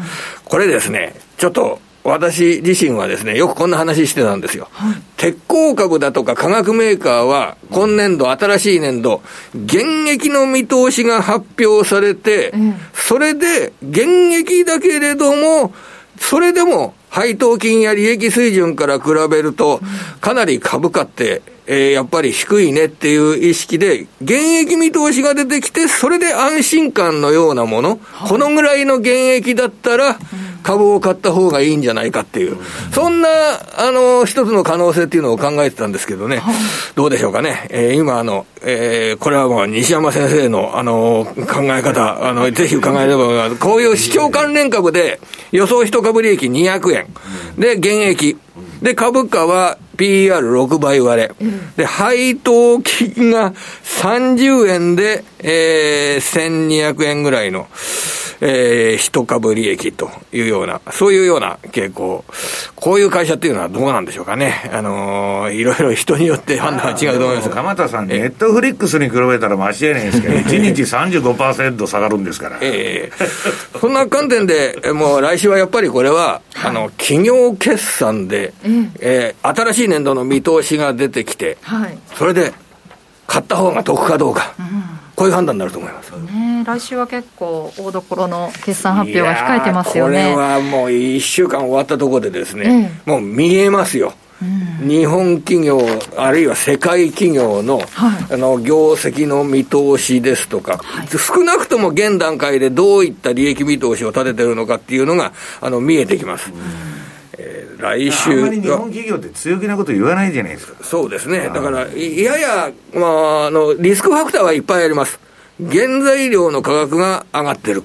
これですね、ちょっと、私自身はですね、よくこんな話してたんですよ。はい、鉄鋼株だとか化学メーカーは、今年度、新しい年度、現役の見通しが発表されて、うん、それで、現役だけれども、それでも配当金や利益水準から比べると、かなり株価って、えー、やっぱり低いねっていう意識で、現役見通しが出てきて、それで安心感のようなもの、はい、このぐらいの現役だったら、株を買った方がいいんじゃないかっていう、そんな、あの、一つの可能性っていうのを考えてたんですけどね、はい、どうでしょうかね。えー、今、あの、えー、これはもう西山先生の、あの、考え方、あの、ぜひ考えれば、こういう市況関連株で、予想一株利益200円。で、現役。で、株価は PER6 倍割れ。で、配当金が30円で、えー、1200円ぐらいの、えー、一株利益というような、そういうような傾向。こういう会社っていうのはどうなんでしょうかね。あのー、いろいろ人によって判断が違うと思います。鎌田さん、ネットフリックスに比べたらマシやないですけど、1日35%下がるんですから。ええー、そんな観点で、もう来週はやっぱりこれは、あの、企業決算で、えー、新しい年度の見通しが出てきて、はい、それで、買った方が得かどうか。うんこういう判断になると思います。ね、来週は結構大所の決算発表が控えてますよね。これはもう1週間終わったところでですね、ええ、もう見えますよ。うん、日本企業、あるいは世界企業のはい、あの業績の見通しですとか、はい、少なくとも現段階でどういった利益見通しを立ててるのかっていうのがあの見えてきます。うん来週。あんまり日本企業って強気なこと言わないじゃないですか。そうですね。だから、やや、まあ、あの、リスクファクターはいっぱいあります。原材料の価格が上がってる。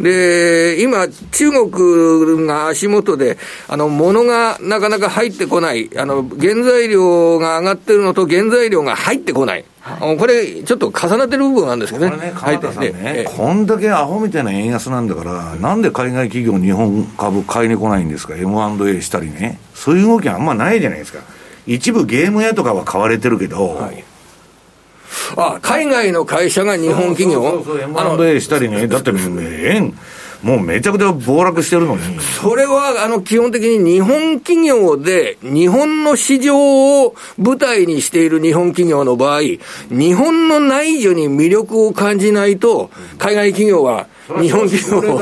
で、今、中国が足元で、あの、物がなかなか入ってこない、あの、原材料が上がってるのと原材料が入ってこない。はい、これ、ちょっと重なってる部分なんですけどね。これね、川田さんね、ねこんだけアホみたいな円安なんだから、なんで海外企業、日本株買いに来ないんですか、M&A したりね。そういう動きあんまないじゃないですか。一部ゲーム屋とかは買われてるけど、はい。あ、海外の会社が日本企業？そうそうそう、M&A したりね、だって、円、もうめちゃくちゃ暴落してるのに。それは、あの、基本的に日本企業で、日本の市場を舞台にしている日本企業の場合、日本の内需に魅力を感じないと、海外企業は、日本企業を、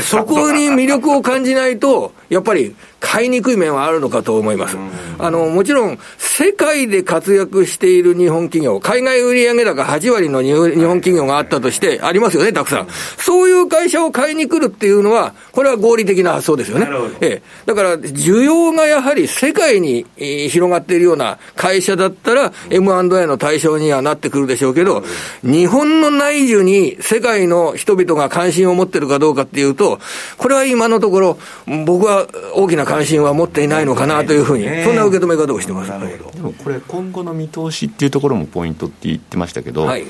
そこに魅力を感じないと、やっぱり買いにくい面はあるのかと思います。あの、もちろん、世界で活躍している日本企業、海外売上高8割の日本企業があったとして、ありますよね、たくさん。そういう会社を買いに来るっていうのは、これは合理的な発想ですよね。ええ。だから、需要がやはり世界に、広がっているような会社だったら、M&A の対象にはなってくるでしょうけど、日本の内需に世界の人々が関心を持ってるかどうかっていうと、これは今のところ、僕は大きな関心は持っていないのかなというふうに、そんな受け止め方をしてます。でもこれ、今後の見通しっていうところもポイントって言ってましたけど、はい、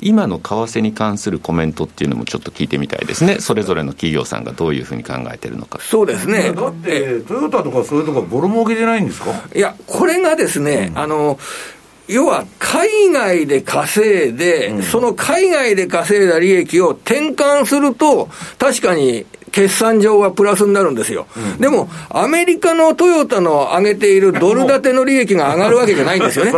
今の為替に関するコメントっていうのもちょっと聞いてみたいですね、それぞれの企業さんがどういうふうに考えてるのか。そうですね。だって、トヨタとかそういうとこボロ儲けじゃないんですか？いや、これがですね、うん、あの、要は海外で稼いで、うん、その海外で稼いだ利益を転換すると、確かに決算上はプラスになるんですよ。うん、でも、アメリカのトヨタの上げているドル建ての利益が上がるわけじゃないんですよね。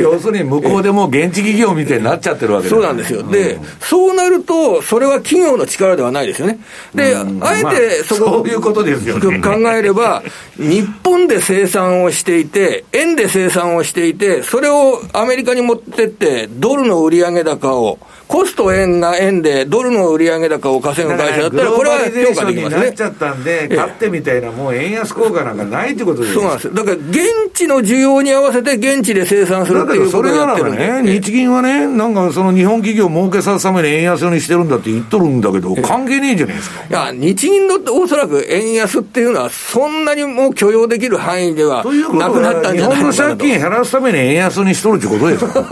要するに向こうでも現地企業みたいになっちゃってるわけそうなんですよ。で、そうなると、それは企業の力ではないですよね。で、あえてそこ、そういうことですよ、ね、考えれば、日本で生産をしていて、円で生産をしていて、それをアメリカに持ってって、ドルの売上高を、コスト円が円で、ドルの売上高を稼ぐ会社だったら、これは評価できますね。なっちゃったんで、勝ってみたいな、もう円安効果なんかないってことですそうなんです。だから、現地の需要に合わせて、現地で生産するっていうことをやってるんで。ね、日銀はね、なんかその日本企業儲けさすために円安にしてるんだって言っとるんだけど、関係ねえじゃないですか。いや、日銀のおそらく円安っていうのは、そんなにもう許容できる範囲ではなくなったんじゃないかな日本の借金減らすために円安にしとるってことですか。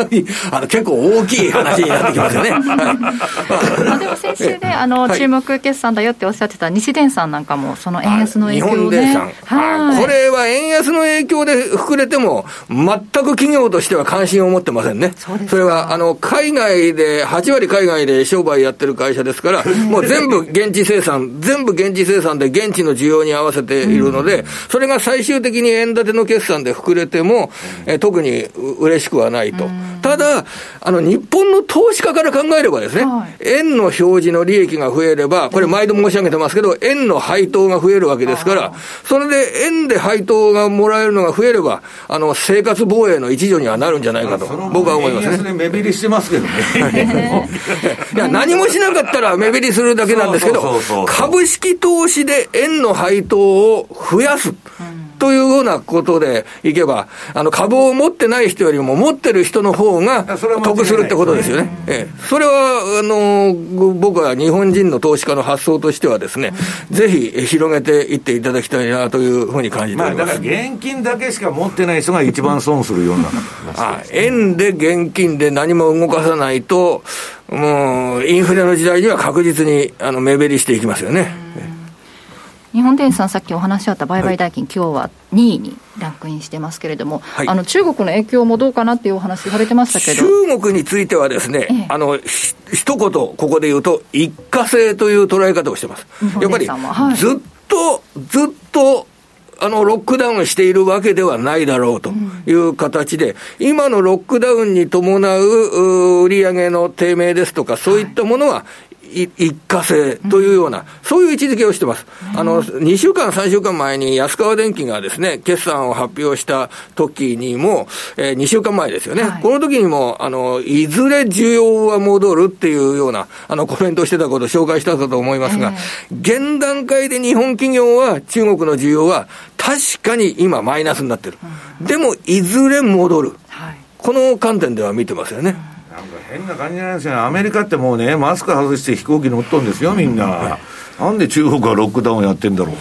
(laughs) あの結構大きい話になってきますよね。(laughs) でも先週ね、あの、注目決算だよっておっしゃってた西電産なんかも、その円安の影響で、ね。日本電産。はい。これは円安の影響で膨れても、全く企業としては関心を持ってませんね。そそれは、あの、海外で、8割海外で商売やってる会社ですから、もう全部現地生産、全部現地生産で現地の需要に合わせているので、それが最終的に円建ての決算で膨れても、え特に嬉しくはないと。ただ、あの、日本の投資家から考えればですね、はい、円の表示の利益が増えれば、これ毎度申し上げてますけど、円の配当が増えるわけですから、それで円で配当がもらえるのが増えれば、あの、生活防衛の一助にはなるんじゃないかと、僕は思いますね。目減りしてますけどね。(laughs) いや、何もしなかったら目減りするだけなんですけど、株式投資で円の配当を増やす。というようなことでいけば、あの株を持ってない人よりも持ってる人の方が得するってことですよね。ええ、それは、あの、僕は日本人の投資家の発想としてはですね、ぜひ広げていっていただきたいなというふうに感じております。まあ、だから現金だけしか持ってない人が一番損するような、(laughs) あ円で現金で何も動かさないと、もうインフレの時代には確実にあの目減りしていきますよね。日本電産、さっきお話しあった売買代金、はい、今日は2位にランクインしてますけれども、はい、あの中国の影響もどうかなっていうお話されてましたけど中国についてはですね、ええ、あのひ一言、ここで言うと、一過性という捉え方をしてます。やっぱり、はい、ずっと、ずっとあの、ロックダウンしているわけではないだろうという形で、うん、今のロックダウンに伴う売上の低迷ですとか、そういったものは、一過性というような、うん、そういう位置づけをしてます。うん、あの、2週間、3週間前に安川電機がですね、決算を発表した時にも、えー、2週間前ですよね。はい、この時にも、あの、いずれ需要は戻るっていうような、あの、コメントしてたことを紹介したかと思いますが、えー、現段階で日本企業は中国の需要は確かに今マイナスになってる。うん、でも、いずれ戻る。はい、この観点では見てますよね。変な感じなんですよ。アメリカってもうね、マスク外して飛行機乗っとんですよ、みんな。なんで中国はロックダウンやってんだろう。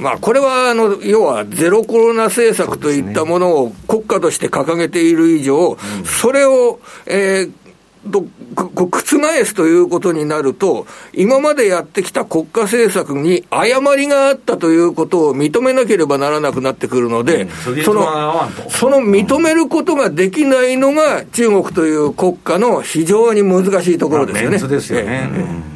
まあ、これはあの要はゼロコロナ政策といったものを国家として掲げている以上、それを、えー、と覆すということになると、今までやってきた国家政策に誤りがあったということを認めなければならなくなってくるので、うん、そのその認めることができないのが、中国という国家の非常に難しいところですよね。ですよね。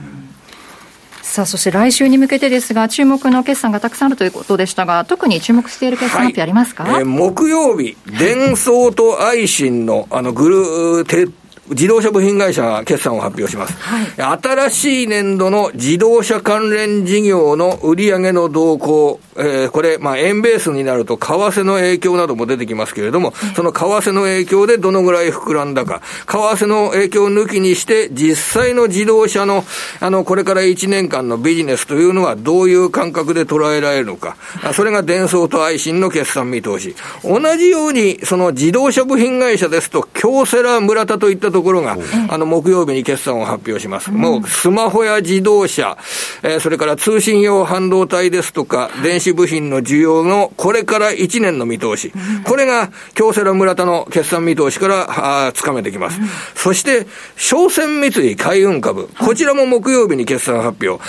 さあ、そして来週に向けてですが、注目の決算がたくさんあるということでしたが、特に注目している決算発表ありますか、はい、えー、木曜日、デンソーとアイシンのあのグルー自動車部品会社が決算を発表します。はい、新しい年度の自動車関連事業の売上の動向、えー、これ、まあ、円ベースになると、為替の影響なども出てきますけれども、その為替の影響でどのぐらい膨らんだか、為替の影響を抜きにして、実際の自動車の、あの、これから1年間のビジネスというのはどういう感覚で捉えられるのか、それが電装と愛信の決算見通し。同じように、その自動車部品会社ですと、京セラ村田といったところが、あの、木曜日に決算を発表します。もう、スマホや自動車、えー、それから通信用半導体ですとか、電子部品の需要のこれから1年の見通し。これが、京セラ村田の決算見通しからつかめてきます。そして、商船三井海運株。こちらも木曜日に決算発表。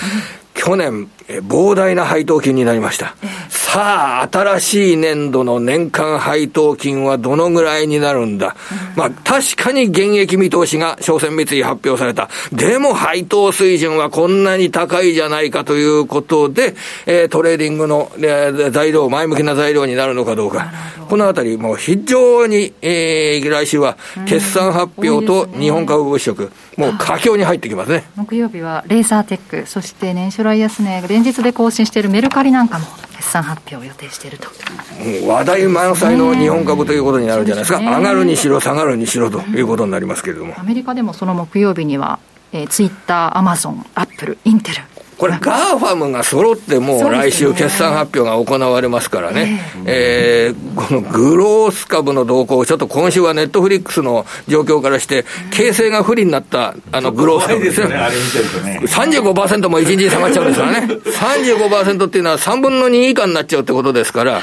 去年、膨大な配当金になりました。さあ、新しい年度の年間配当金はどのぐらいになるんだ？まあ、確かに減益見通しが商船三井発表された。でも配当水準はこんなに高いじゃないかということで、えー、トレーディングの、えー、材料、前向きな材料になるのかどうか。このあたり、もう非常に、えー、来週は決算発表と日本株物色、もう佳境に入ってきますね。木曜日はレーザーテック、そして年初来安値、連日で更新しているメルカリなんかも決算発表を予定していると。話題満載の日本株ということになるんじゃないですか。ね、上がるにしろ、下がるにしろということになりますけれども。アメリカでもその木曜日には、えー、ツイッター、アマゾン、アップル、インテル、これ、 GAFAM が揃ってもう来週決算発表が行われますからね、えー、このグロース株の動向、ちょっと今週はネットフリックスの状況からして、形勢が不利になったあのグロース株ですよ。ね、35%も1日下がっちゃうんですからね。35%っていうのは3分の2以下になっちゃうってことですから、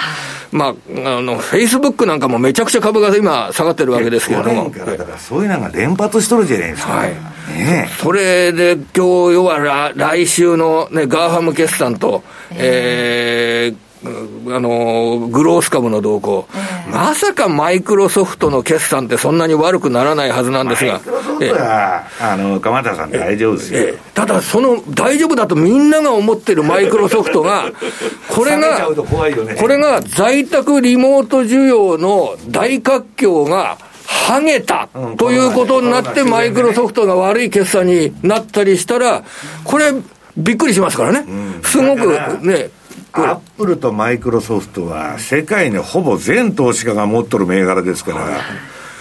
まあ、あの、フェイスブックなんかもめちゃくちゃ株が今下がってるわけですけれども。だからそういうのが連発しとるじゃないですか。はい。ね、それで今日、要は来週のね、 GAFAM 決算と、えーあの、グロース株の動向、えー、まさかマイクロソフトの決算ってそんなに悪くならないはずなんですが。えー、あの、鎌田さん大丈夫ですよ。えー、ただ、その大丈夫だとみんなが思ってるマイクロソフトが、(laughs) これが、ね、これが在宅リモート需要の大活況が、はげたということになって、マイクロソフトが悪い決算になったりしたら、これ、びっくりしますからね。すごくね、アップルとマイクロソフトは、世界にほぼ全投資家が持っとる銘柄ですから、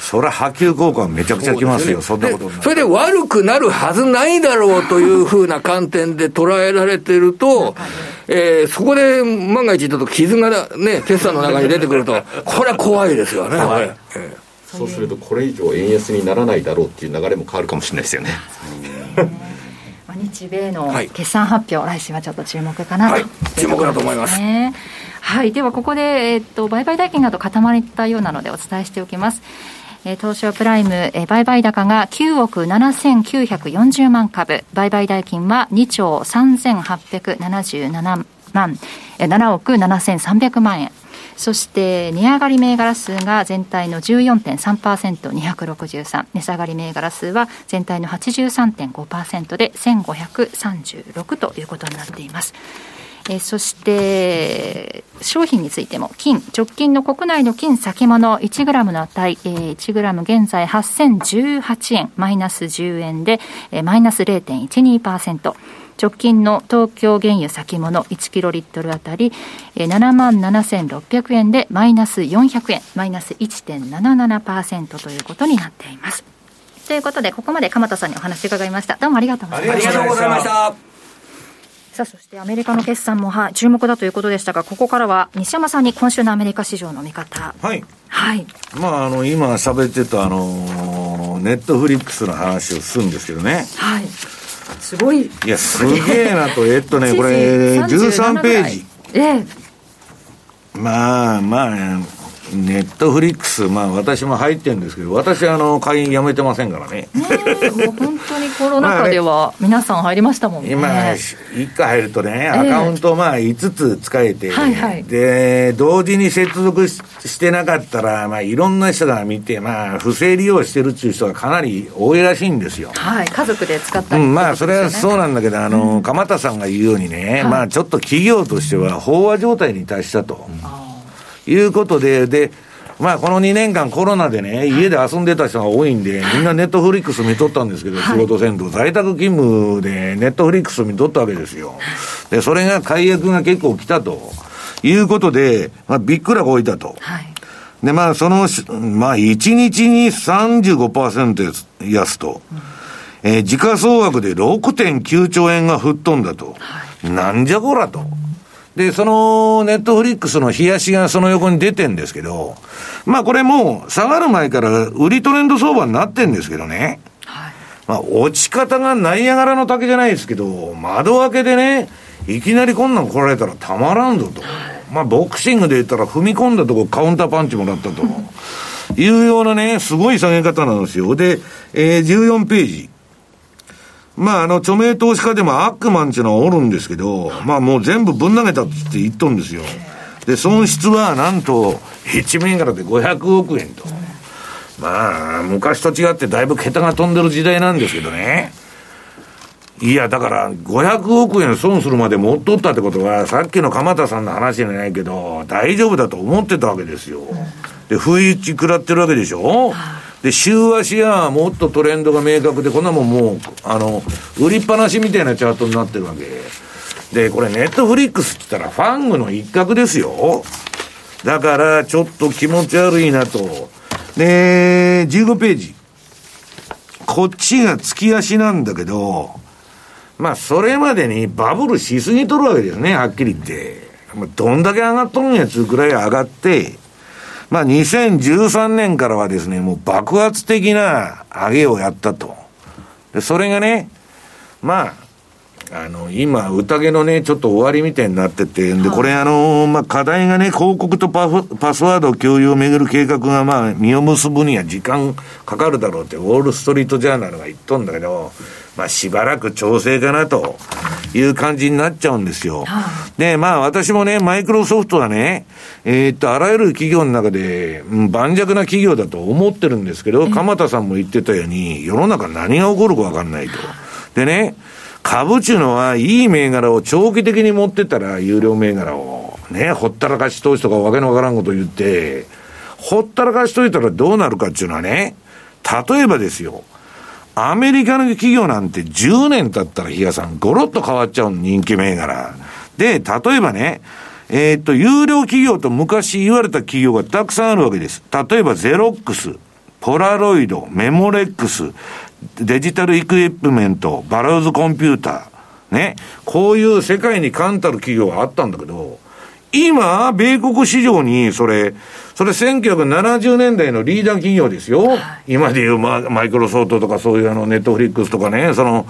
それは波及効果はめちゃくちゃきますよ、そ、ね,、んなことそれで悪くなるはずないだろうというふうな観点で捉えられてると、えー、そこで万が一ちょっと傷がね、決算の中に出てくると、これは怖いですよね、はい、えー、そうすると、これ以上円安にならないだろうっていう流れも変わるかもしれないですよね。日米の決算発表、はい、来週はちょっと注目かなと、はい、注目だと思います。はい、ではここで、えー、っと売買代金など固まったようなのでお伝えしておきます。えー、東証プライム、えー、売買高が9億7940万株、売買代金は2兆3877万、えー、7億7300万円。そして値上がり銘柄数が全体の14.3%、263。値下がり銘柄数は全体の83.5%で1536ということになっています。え、そして商品についても金直近の国内の金先物1グラムの値、えー、1グラム現在8018円マイナス10円で、え、マイナス0.12%直近の東京原油先物1キロリットルあたり7万7600円でマイナス400円マイナス1.77%ということになっています。ということでここまで鎌田さんにお話伺いました。どうもありがとうございました。ありがとうございました。さあそしてアメリカの決算もは注目だということでしたがここからは西山さんに今週のアメリカ市場の見方。はい。はい。まああの今喋ってたあのネットフリックスの話をするんですけどね。はいすごい。いや、すげえなと、えっとね、(laughs) これ、13ページ。ええ。まあまあ、ネットフリックス、まあ私も入ってるんですけど、私、あの、会員やめてませんからね。もう本当にコロナ禍では皆さん入りましたもんね。今、一回入るとね、アカウントまあ5つ使えて、はいはい、で、同時に接続してなかったら、まあいろんな人が見て、まあ不正利用してるっていう人がかなり多いらしいんですよ。はい、家族で使ったり、ね、うん、まあそれはそうなんだけど、あの、うん、鎌田さんが言うようにね、まあちょっと企業としては飽和状態に達したと。いうことで、で、まあ、この2年間コロナでね、家で遊んでた人が多いんで、みんなネットフリックス見とったんですけど、仕事せんと、在宅勤務でネットフリックス見とったわけですよ。で、それが解約が結構来たということで、まあ、びっくらこいたと。で、まあ、その、まあ、1日に35%安と。えー、時価総額で6.9兆円が吹っ飛んだと。なんじゃこらと。で、そのネットフリックスの冷やしがその横に出てんですけど、まあこれもう下がる前から売りトレンド相場になってんですけどね。はい、まあ落ち方がナイアガラの竹じゃないですけど、窓開けでね、いきなりこんなん来られたらたまらんぞと。まあボクシングで言ったら踏み込んだとこカウンターパンチもらったと。いうようなね、すごい下げ方なんですよ。で、えー、14ページ。まあ、あの、著名投資家でもアックマンっていうのはおるんですけど、まあもう全部ぶん投げたって言っとんですよ。で、損失はなんと、1銘柄で500億円と。まあ、昔と違ってだいぶ桁が飛んでる時代なんですけどね。いや、だから、500億円損するまで持っとったってことは、さっきの鎌田さんの話じゃないけど、大丈夫だと思ってたわけですよ。で、不意打ち食らってるわけでしょで、週足はもっとトレンドが明確で、こんなもんもう、あの、売りっぱなしみたいなチャートになってるわけ。で、これネットフリックスって言ったらファングの一角ですよ。だから、ちょっと気持ち悪いなと。で、15ページ。こっちが月足なんだけど、まあ、それまでにバブルしすぎとるわけですね、はっきり言って。どんだけ上がっとんやつぐらい上がって、まあ、2013年からはですね、もう爆発的な上げをやったと。で、それがね、まあ、あの、今、宴のね、ちょっと終わりみたいになってて、で、これあの、まあ、課題がね、広告とパパスワード共有をめぐる計画が、まあ、実を結ぶには時間かかるだろうって、ウォール・ストリート・ジャーナルが言っとんだけど、まあ、しばらく調整かなという感じになっちゃうんですよ。で、まあ、私もね、マイクロソフトはね、えー、っと、あらゆる企業の中で、うん、盤石な企業だと思ってるんですけど、鎌田さんも言ってたように、世の中何が起こるかわかんないと。でね、株っていうのは、いい銘柄を長期的に持ってたら、有料銘柄を、ね、ほったらかし投資とかわけのわからんこと言って、ほったらかしといたらどうなるかっていうのはね、例えばですよ、アメリカの企業なんて10年経ったら、比嘉さん、ごろっと変わっちゃうの人気銘柄。で、例えばね、えー、っと、優良企業と昔言われた企業がたくさんあるわけです。例えば、ゼロックス、ポラロイド、メモレックス、デジタルエクイプメント、バローズコンピューター、ね、こういう世界に冠たる企業があったんだけど、今、米国市場に、それ、それ1970年代のリーダー企業ですよ。今でいうママイクロソフトとかそういうあの、ネットフリックスとかね、その、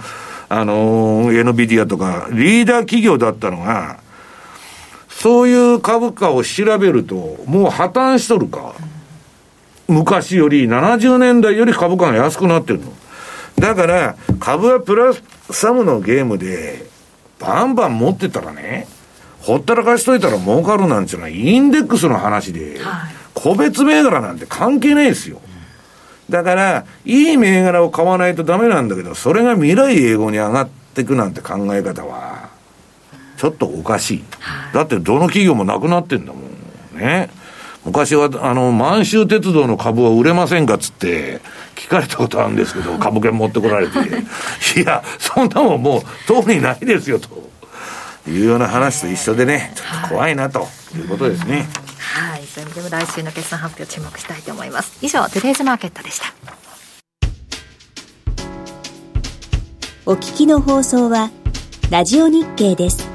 あの、NVIDIA とか、リーダー企業だったのが、そういう株価を調べると、もう破綻しとるか。昔より、70年代より株価が安くなってるの。だから、株はプラスサムのゲームで、バンバン持ってたらね、ほったらかしといたら儲かるなんていうのは、インデックスの話で、個別銘柄なんて関係ないですよ。だから、いい銘柄を買わないとダメなんだけど、それが未来英語に上がっていくなんて考え方は、ちょっとおかしい。だってどの企業もなくなってんだもん。ね。昔は、あの、満州鉄道の株は売れませんかっつって、聞かれたことあるんですけど、(laughs) 株券持ってこられて、いや、そんなもんもう、当にないですよ、というような話と一緒でね、ちょっと怖いな、ということですね。はい、そういう意味でも来週の決算発表注目したいと思います。以上、トゥデイズマーケットでした。お聞きの放送は、ラジオ日経です。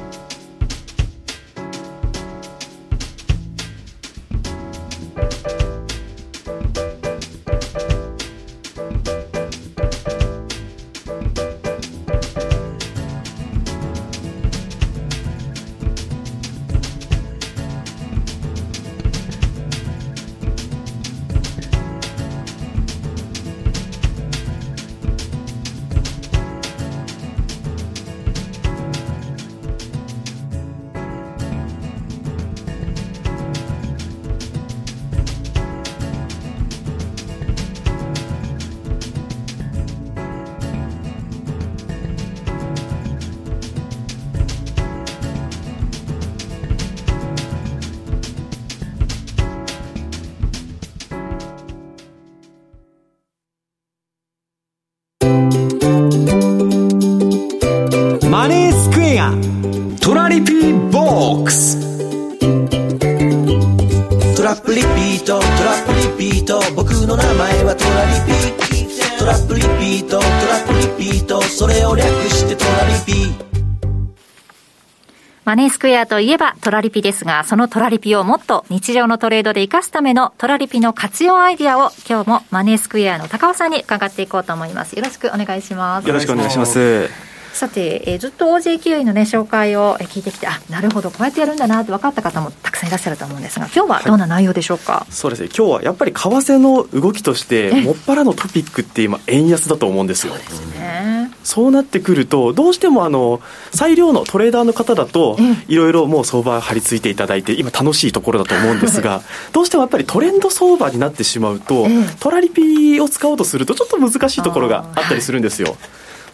マネースクエアといえばトラリピですが、そのトラリピをもっと日常のトレードで活かすためのトラリピの活用アイディアを今日もマネースクエアの高尾さんに伺っていこうと思います。よろしくお願いします。よろしくお願いします。さて、えー、ずっと OJQA のね、紹介を聞いてきて、あ、なるほど、こうやってやるんだなって分かった方もたくさんいらっしゃると思うんですが、今日はどんな内容でしょうか、はい、そうですね、今日はやっぱり為替の動きとして、もっぱらのトピックって今、円安だと思うんですよ。そうですね。そうなってくると、どうしてもあの裁量のトレーダーの方だと、いろいろもう相場張り付いていただいて、今、楽しいところだと思うんですが、どうしてもやっぱりトレンド相場になってしまうと、トラリピを使おうとすると、ちょっと難しいところがあったりするんですよ。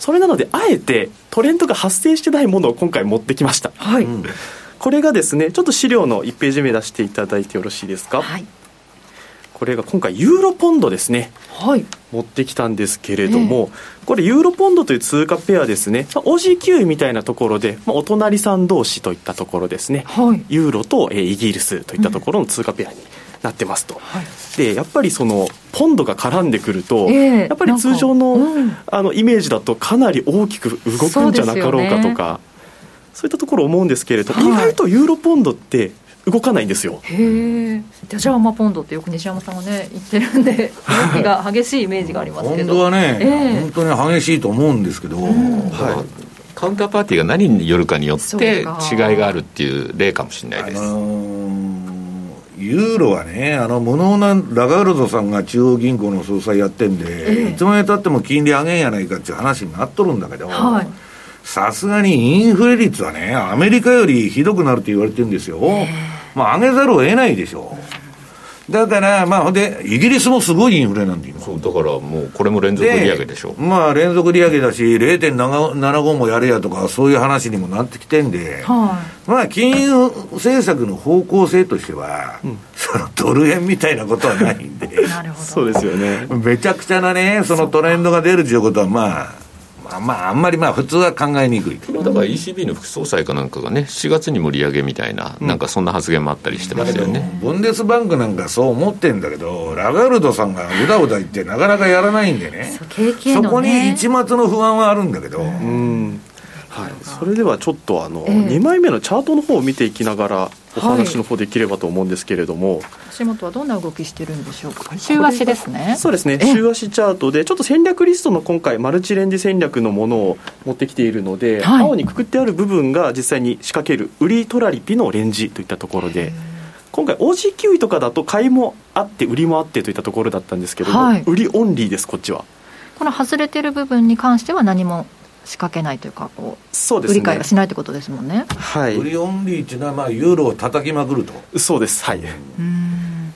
それなので、あえてトレンドが発生してないものを今回持ってきました。はい、これがですね、ちょっと資料の1ページ目出していただいてよろしいですか？はい。これが今回ユーロポンドですね、はい、持ってきたんですけれども、えー、これユーロポンドという通貨ペアですね、まあ、OG9 みたいなところで、まあ、お隣さん同士といったところですね、はい、ユーロと、えー、イギリスといったところの通貨ペアになってますと、はい、でやっぱりそのポンドが絡んでくると、えー、やっぱり通常のうん、あのイメージだとかなり大きく動くんじゃなかろうかとかそういったところ思うんですけれど、意外とユーロポンドって動かないんですよ。へえ。じゃあまポンドってよく西山さんがね言ってるんで動きが激しいイメージがありますけど。本当はね、えー、本当に激しいと思うんですけど、はい、カウンターパーティーが何によるかによって違いがあるっていう例かもしれないです。あのーユーロはね、あの無能なラガルドさんが中央銀行の総裁やってんで、えいつまでたっても金利上げんやないかっていう話になっとるんだけど、さすがにインフレ率はね、アメリカよりひどくなるって言われてるんですよ。まあ、上げざるを得ないでしょう。だから、まあ、ほんで、イギリスもすごいインフレなんで、今。そう、だからもう、これも連続利上げでしょ。まあ、連続利上げだし、0.75もやれやとか、そういう話にもなってきてんで、はい、まあ、金融政策の方向性としては、うん、そのドル円みたいなことはないんで、(laughs) なるほど。そうですよね。めちゃくちゃなね、そのトレンドが出るということは、まあ、まあ、まあ、あんまりまあ普通は考えにくい。だから ECB の副総裁かなんかがね、7月にも利上げみたいな、うん、なんかそんな発言もあったりしてましたよね。ブンデスバンクなんかそう思ってんだけど、ラガルドさんがうだうだ言って、なかなかやらないんでね、そ、ね、こに一末の不安はあるんだけど。うん。はい、それではちょっとあの、えー、2枚目のチャートの方を見ていきながらお話の方できればと思うんですけれども、はい、足元はどんな動きしてるんでしょうか？週足ですね。そうですね。週足チャートでちょっと戦略リストの今回マルチレンジ戦略のものを持ってきているので、はい、青にくくってある部分が実際に仕掛ける売りトラリピのレンジといったところで今回 OG キウイとかだと買いもあって売りもあってといったところだったんですけども、はい、売りオンリーですこっちは。この外れてる部分に関しては何も仕掛けないというかこうそうです、ね、売り買いはしないということですもんね。はい。売りオンリーっていうのはまあユーロを叩きまくると。そうです。はい。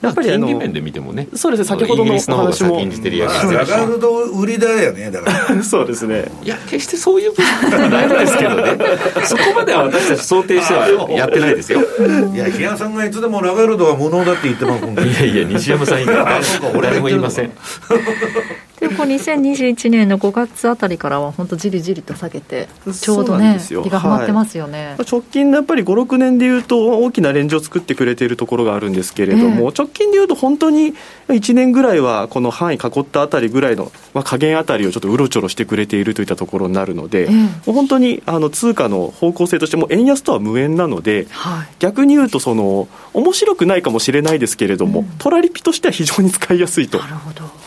やっぱり金利面で見てもね。そうです。ね先ほどのお話も。ラガルド売りだよねだから。そうですね。いや決してそういう。ことはないんですけどね。そこまでは私たち想定してはやってないですよ。いや日野さんがいつでもラガルドは無能だって言ってますもんね。いやいや西山さん以外誰も言いませんでこう2021年の5月あたりからは本当じりじりと下げてちょうどね日がはまってますよね、はい、直近のやっぱり56年でいうと大きなレンジを作ってくれているところがあるんですけれども、えー、直近でいうと本当に1年ぐらいはこの範囲囲ったあたりぐらいの、まあ、加減あたりをちょっとうろちょろしてくれているといったところになるので、えー、本当にあの通貨の方向性としても円安とは無縁なので、はい、逆に言うとその面白くないかもしれないですけれども、うん、トラリピとしては非常に使いやすいと。なるほど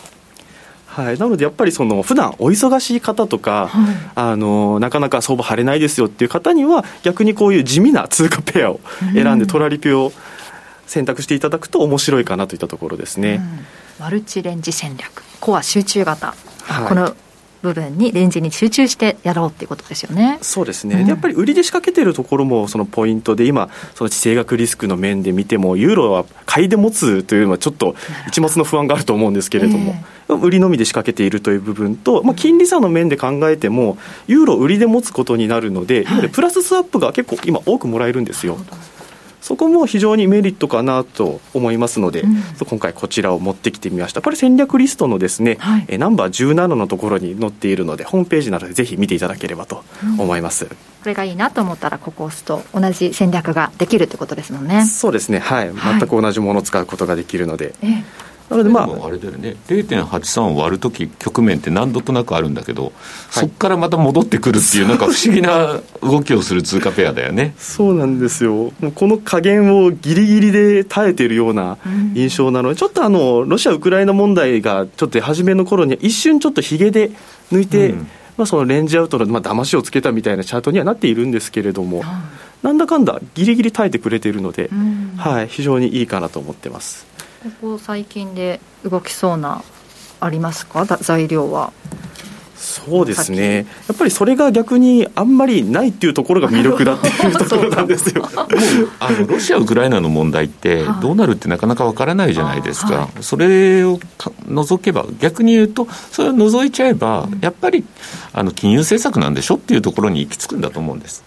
はい、なのでやっぱりその普段お忙しい方とか、はい、あのなかなか相場張れないですよっていう方には逆にこういう地味な通貨ペアを選んでトラリピを選択していただくと面白いかなといったところですね、うん、マルチレンジ戦略。コア集中型、はい、この部分にレンジに集中してやろうっていうことですよね。そうですね。うん、やっぱり売りで仕掛けてるところもそのポイントで今その地政学リスクの面で見てもユーロは買いで持つというのはちょっと一末の不安があると思うんですけれども。えー、売りのみで仕掛けているという部分と、まあ、金利差の面で考えても、ユーロ売りで持つことになるので、はい、プラススワップが結構今、多くもらえるんですよ。そこも非常にメリットかなと思いますので、うん、今回こちらを持ってきてみました。これ戦略リストのですね、はい、えナンバー17のところに載っているのでホームページなどでぜひ見ていただければと思います、うん、これがいいなと思ったらここを押すと同じ戦略ができるということですもんね。そうですね。はい、全く同じものを使うことができるので、ええなのでまああれだよね。0.83を割るとき局面って何度となくあるんだけど、はい、そこからまた戻ってくるっていうなんか不思議な動きをする通貨ペアだよね。そうなんですよ。もうこの加減をギリギリで耐えているような印象なので、ちょっとあのロシア・ウクライナ問題がちょっと初めの頃に一瞬ちょっとひげで抜いて、うん、まあ、そのレンジアウトの、まあ騙しをつけたみたいなチャートにはなっているんですけれども、なんだかんだギリギリ耐えてくれているので、うん、はい、非常にいいかなと思ってます。ここ最近で動きそうなありますか？材料は。そうですね。やっぱりそれが逆にあんまりないっていうところが魅力だっていうところなんですよ。(laughs) あのロシア・ウクライナの問題ってどうなるってなかなかわからないじゃないですか、はい、それを除けば逆に言うとそれを除いちゃえば、やっぱりあの金融政策なんでしょっていうところに行き着くんだと思うんです、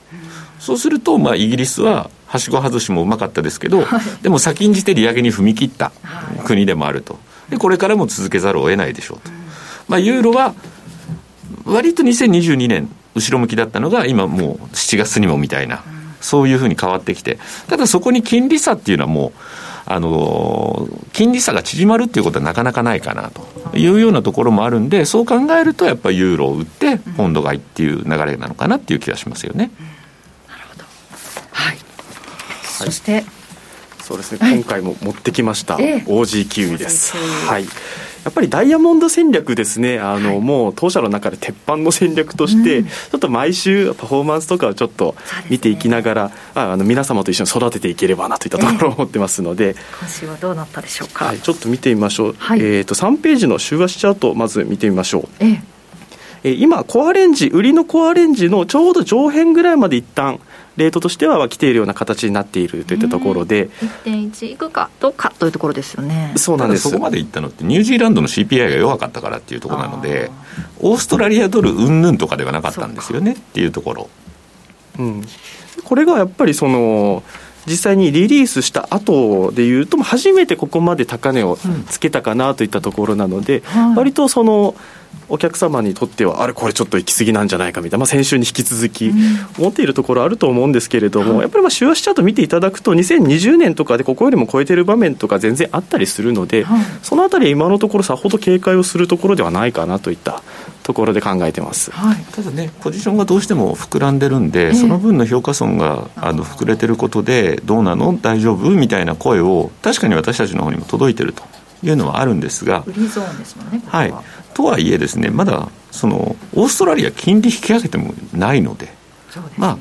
そうすると、まあ、イギリスははしご外しもうまかったですけど、はい、でも先んじて利上げに踏み切った国でもあると。で、これからも続けざるを得ないでしょうと。まあ、ユーロは、割と2022年、後ろ向きだったのが、今もう7月にもみたいな、そういうふうに変わってきて、ただそこに金利差っていうのはもう、あの金利差が縮まるっていうことはなかなかないかなと。いうようなところもあるんで、そう考えると、やっぱりユーロを売って、ポンド買いっていう流れなのかなっていう気がしますよね。なるほど。はいそして。そうですね、はい、今回も持ってきました、えー、OG キウイです。はい。やっぱりダイヤモンド戦略ですね、あの、はい、もう当社の中で鉄板の戦略として、うん、ちょっと毎週パフォーマンスとかをちょっと見ていきながら、ね、あの皆様と一緒に育てていければなといったところを思ってますので、えー、今週はどうなったでしょうか、はい、ちょっと見てみましょう、はい、えーと、と3ページの週足チャートをまず見てみましょう。えー今、コアレンジ、売りのコアレンジのちょうど上辺ぐらいまで一旦レートとしては来ているような形になっているといったところで、1.1いくかどうかというところですよね。そうなんです。そこまでいったのってニュージーランドの CPI が弱かったからっていうところなのでオーストラリアドルうんぬんとかではなかったんですよねっていうところ、うん、これがやっぱりその実際にリリースした後でいうと初めてここまで高値をつけたかなといったところなので、うん、割とそのお客様にとってはあれこれちょっと行き過ぎなんじゃないかみたいな、まあ、先週に引き続き思っているところあると思うんですけれども、うん、やっぱりまあ週足チャート見ていただくと2020年とかでここよりも超えてる場面とか全然あったりするので、うん、そのあたりは今のところさほど警戒をするところではないかなといったところで考えてます、はい、ただねポジションがどうしても膨らんでるんで、えー、その分の評価損があの膨れてることでどうなの？大丈夫？みたいな声を確かに私たちの方にも届いてるというのはあるんですが、はい、とはいえですねまだそのオーストラリア金利引き上げてもないので、ね、まあ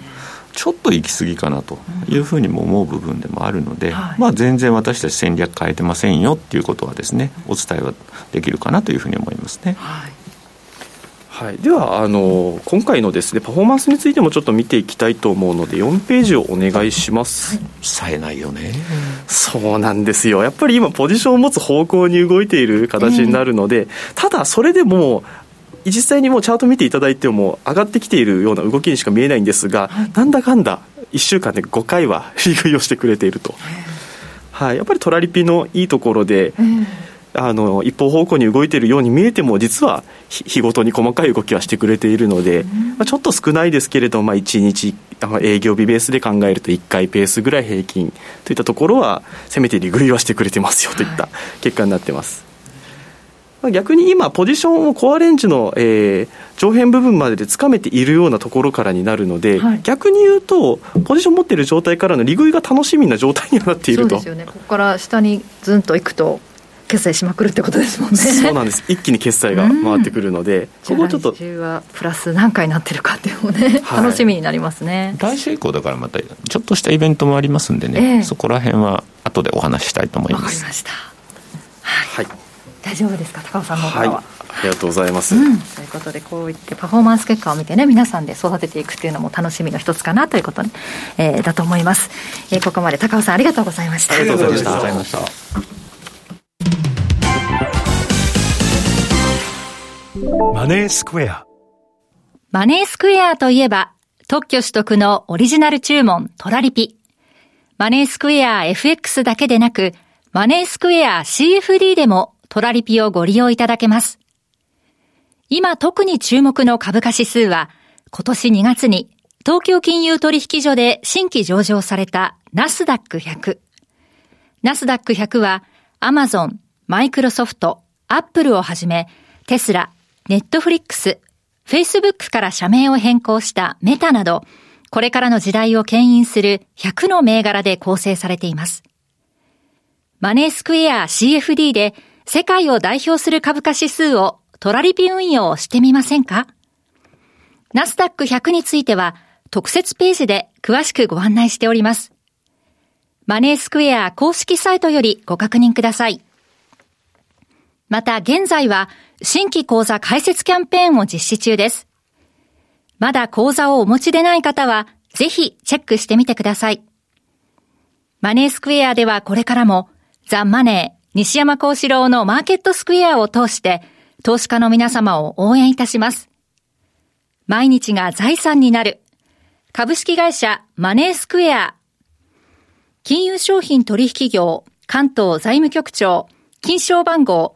ちょっと行き過ぎかなというふうにも思う部分でもあるので、うんはい、まあ、全然私たち戦略変えてませんよっていうことはですねお伝えはできるかなというふうに思いますね。はいはい、ではあの今回のですねパフォーマンスについてもちょっと見ていきたいと思うので4ページをお願いします、はい、冴えないよね。そうなんですよ。やっぱり今ポジションを持つ方向に動いている形になるので、えー、ただそれでも実際にもうチャート見ていただいても上がってきているような動きにしか見えないんですが、はい、なんだかんだ1週間で5回は (laughs) 利食いをしてくれていると、はい、やっぱりトラリピのいいところで、えーあの一方方向に動いているように見えても実は日ごとに細かい動きはしてくれているので、うん、まあ、ちょっと少ないですけれども、まあ、1日営業日ベースで考えると1回ペースぐらい平均といったところはせめて利食いはしてくれてますよといった結果になってます。はい、逆に今、ポジションをコアレンジの、えー、上辺部分まででつかめているようなところからになるので、はい、逆に言うと、ポジション持っている状態からの利食いが楽しみな状態にはなっていると。そうですよね、ここから下にずんといくと決済しまくるってことですもんね。そうなんです。一気に決済が回ってくるので、ここちょっと来週はプラス何回なってるかっていうのもね、はい、楽しみになりますね。来週以降だからまたちょっとしたイベントもありますんでね、えー、そこら辺は後でお話ししたいと思います。わかりました。はい、はい、大丈夫ですか高尾さんの方は、はい。ありがとうございます、うん、ということでこういってパフォーマンス結果を見てね皆さんで育てていくっていうのも楽しみの一つかなということ、えー、だと思います、えー、ここまで高尾さんありがとうございました。ありがとうございましたマネースクエア。マネースクエアといえば、特許取得のオリジナル注文トラリピ。マネースクエア FX だけでなく、マネースクエア CFD でもトラリピをご利用いただけます。今特に注目の株価指数は、今年2月に東京金融取引所で新規上場されたナスダック100。ナスダック100は、アマゾン、マイクロソフト、アップルをはじめ、テスラ、ネットフリックス、フェイスブックから社名を変更したメタなど、これからの時代を牽引する100の銘柄で構成されています。マネースクエア CFD で世界を代表する株価指数をトラリピ運用してみませんか？ナスダック100については特設ページで詳しくご案内しております。マネースクエア公式サイトよりご確認ください。また現在は新規講座開設キャンペーンを実施中です。まだ講座をお持ちでない方はぜひチェックしてみてください。マネースクエアではこれからもザ・マネー西山幸四郎のマーケットスクエアを通して投資家の皆様を応援いたします。毎日が財産になる株式会社マネースクエア金融商品取引業関東財務局長金賞番号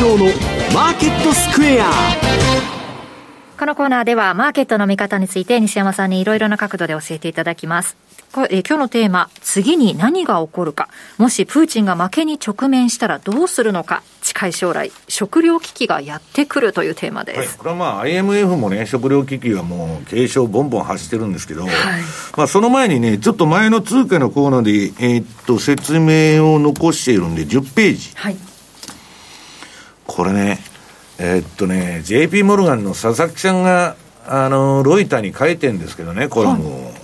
郎のマーケットスクエアこのコーナーではマーケットの見方について西山さんにいろいろな角度で教えていただきます。これえ今日のテーマ、次に何が起こるか。もしプーチンが負けに直面したらどうするのか。近い将来、食糧危機がやってくるというテーマです。はい、これはまあ IMF もね、食糧危機がもう警鐘ボンボン発してるんですけど、はい、まあその前にね、ちょっと前の通貨のコーナーで、えー、っと、説明を残しているんで、10ページ。はいこれね、えー、っとね、JP モルガンの佐々木さんが、あの、ロイターに書いてるんですけどね、コラムを。はい、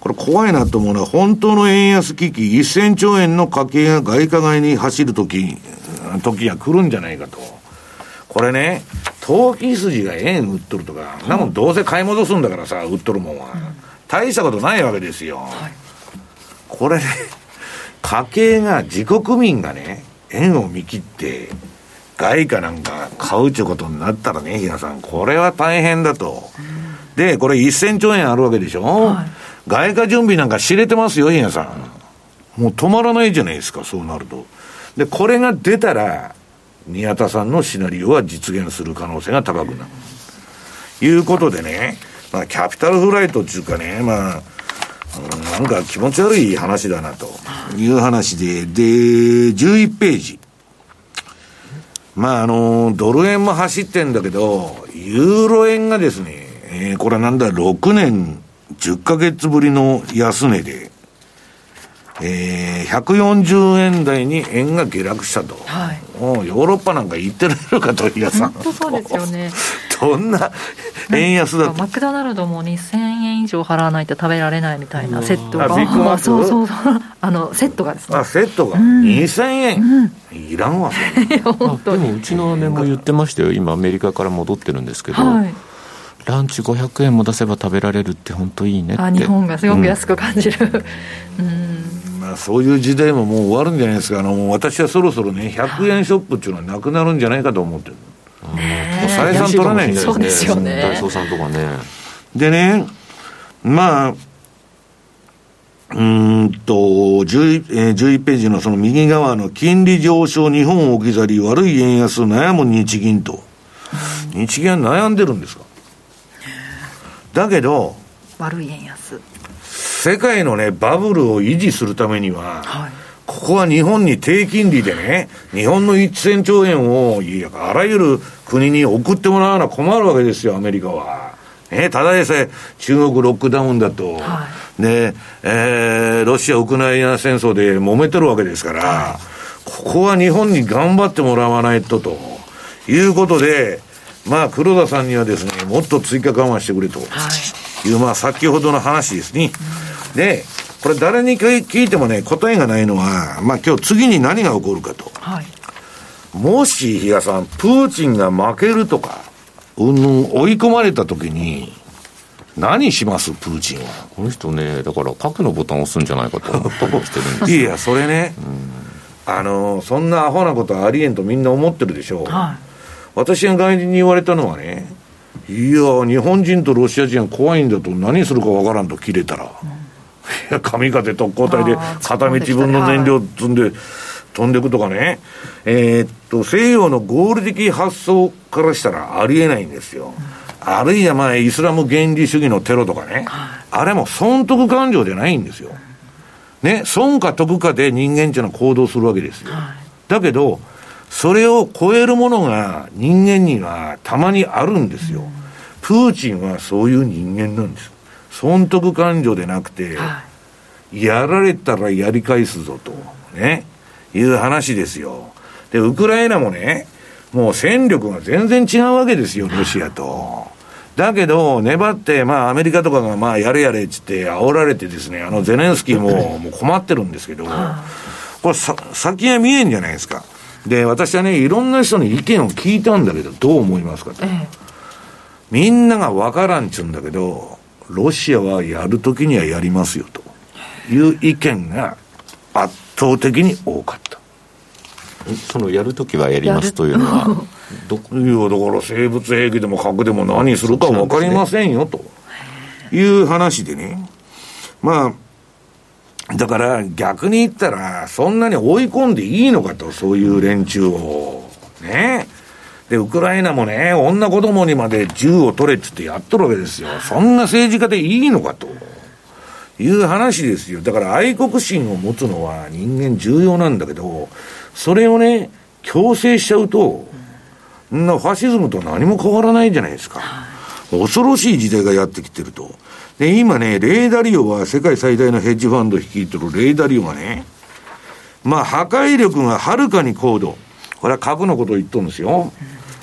これ怖いなと思うのは、本当の円安危機、1000兆円の家計が外貨買いに走るとき、時が来るんじゃないかと。これね、投機筋が円売っとるとか、なもんどうせ買い戻すんだからさ、売っとるもんは。大したことないわけですよ。はい、これね、家計が、自国民がね、円を見切って、外貨なんか買うちゅうことになったらね、比嘉さん、これは大変だと。で、これ1000兆円あるわけでしょ、はい、外貨準備なんか知れてますよ、比嘉さん。もう止まらないじゃないですか、そうなると。で、これが出たら、宮田さんのシナリオは実現する可能性が高くなる。いうことでね、まあ、キャピタルフライトっていうかね、まあ、なんか気持ち悪い話だなという話で、で、11ページ。まあ、あの、ドル円も走ってんだけど、ユーロ円がですね、えー、これなんだ、6年10ヶ月ぶりの安値で、えー、140円台に円が下落したと。はい。もうヨーロッパなんか行ってられるかと、皆さん。本当そうですよね。どんな円安だと。マクドナルドも2000円以上払わないと食べられないみたいなセットが。あ、(laughs) そうそうそう。(laughs) あの、セットがですね。あ、セットが。うん、2000円、うん、いらんわ、(laughs) 本当に。でもうちの姉も言ってましたよ。今アメリカから戻ってるんですけど。はい。ランチ500円も出せば食べられるって本当いいねって。あ日本がすごく安く感じる、うん、うん。まあ、そういう時代ももう終わるんじゃないですか。あの私はそろそろね100円ショップっていうのはなくなるんじゃないかと思ってる、ね、もう採算取らないんですそうですよね。ダイソーさんとかね。でねまあうんと 11,、えー、11ページのその右側の金利上昇、日本置き去り、悪い円安、悩む日銀と、日銀は悩んでるんですか？だけど、悪い円安。世界のね、バブルを維持するためには、はい、ここは日本に低金利でね、日本の1000兆円を、いや、あらゆる国に送ってもらうのは困るわけですよ、アメリカは。ね、ただでさえ中国ロックダウンだと、はい、ね、えー、ロシア・ウクライナ戦争で揉めてるわけですから、はい、ここは日本に頑張ってもらわないと、ということで、まあ、黒田さんにはですね、もっと追加緩和してくれとい。う、まあ、先ほどの話ですね。で、これ誰に聞いてもね、答えがないのは、まあ今日次に何が起こるかと。はい、もし、比嘉さん、プーチンが負けるとか、うんぬん追い込まれたときに、何します？プーチンは。この人ね、だから核のボタンを押すんじゃないかと思ってるんです (laughs) いや、それね、うん、あの、そんなアホなことはありえんとみんな思ってるでしょう。はい。私が外人に言われたのはね、いや、日本人とロシア人は怖いんだと、何するかわからんと切れたら、うん、いや、神風特攻隊で片道分の燃料積んで飛んでいくとかね、えー、っと、西洋の合理的発想からしたらありえないんですよ。うん、あるいはまあ、イスラム原理主義のテロとかね、あれも損得感情じゃないんですよ。ね、損か得かで人間っていうのは行動するわけですよ。だけど、それを超えるものが人間にはたまにあるんですよ。プーチンはそういう人間なんです。損得感情でなくて、やられたらやり返すぞと。ね。いう話ですよ。で、ウクライナもね、もう戦力が全然違うわけですよ、ロシアと。だけど、粘って、まあ、アメリカとかが、まあ、やれやれっつって、煽られてですね、あの、ゼレンスキーも、もう困ってるんですけど、これさ、先が見えんじゃないですか。で、私はね、いろんな人の意見を聞いたんだけど、どう思いますかと。みんながわからんちゅうんだけど、ロシアはやるときにはやりますよ、という意見が圧倒的に多かった。そのやるときはやりますというのは、どいや、だから生物兵器でも核でも何するか分かりませんよ、という話でね。まあ、だから逆に言ったら、そんなに追い込んでいいのかと、そういう連中を。ね。で、ウクライナもね、女子供にまで銃を取れって言ってやっとるわけですよ。そんな政治家でいいのかと。いう話ですよ。だから愛国心を持つのは人間重要なんだけど、それをね、強制しちゃうと、なファシズムと何も変わらないじゃないですか。恐ろしい時代がやってきてると。で、今ね、レーダリオは世界最大のヘッジファンド率いてるレーダリオがね、まあ破壊力がはるかに高度。これは核のことを言っとるんですよ。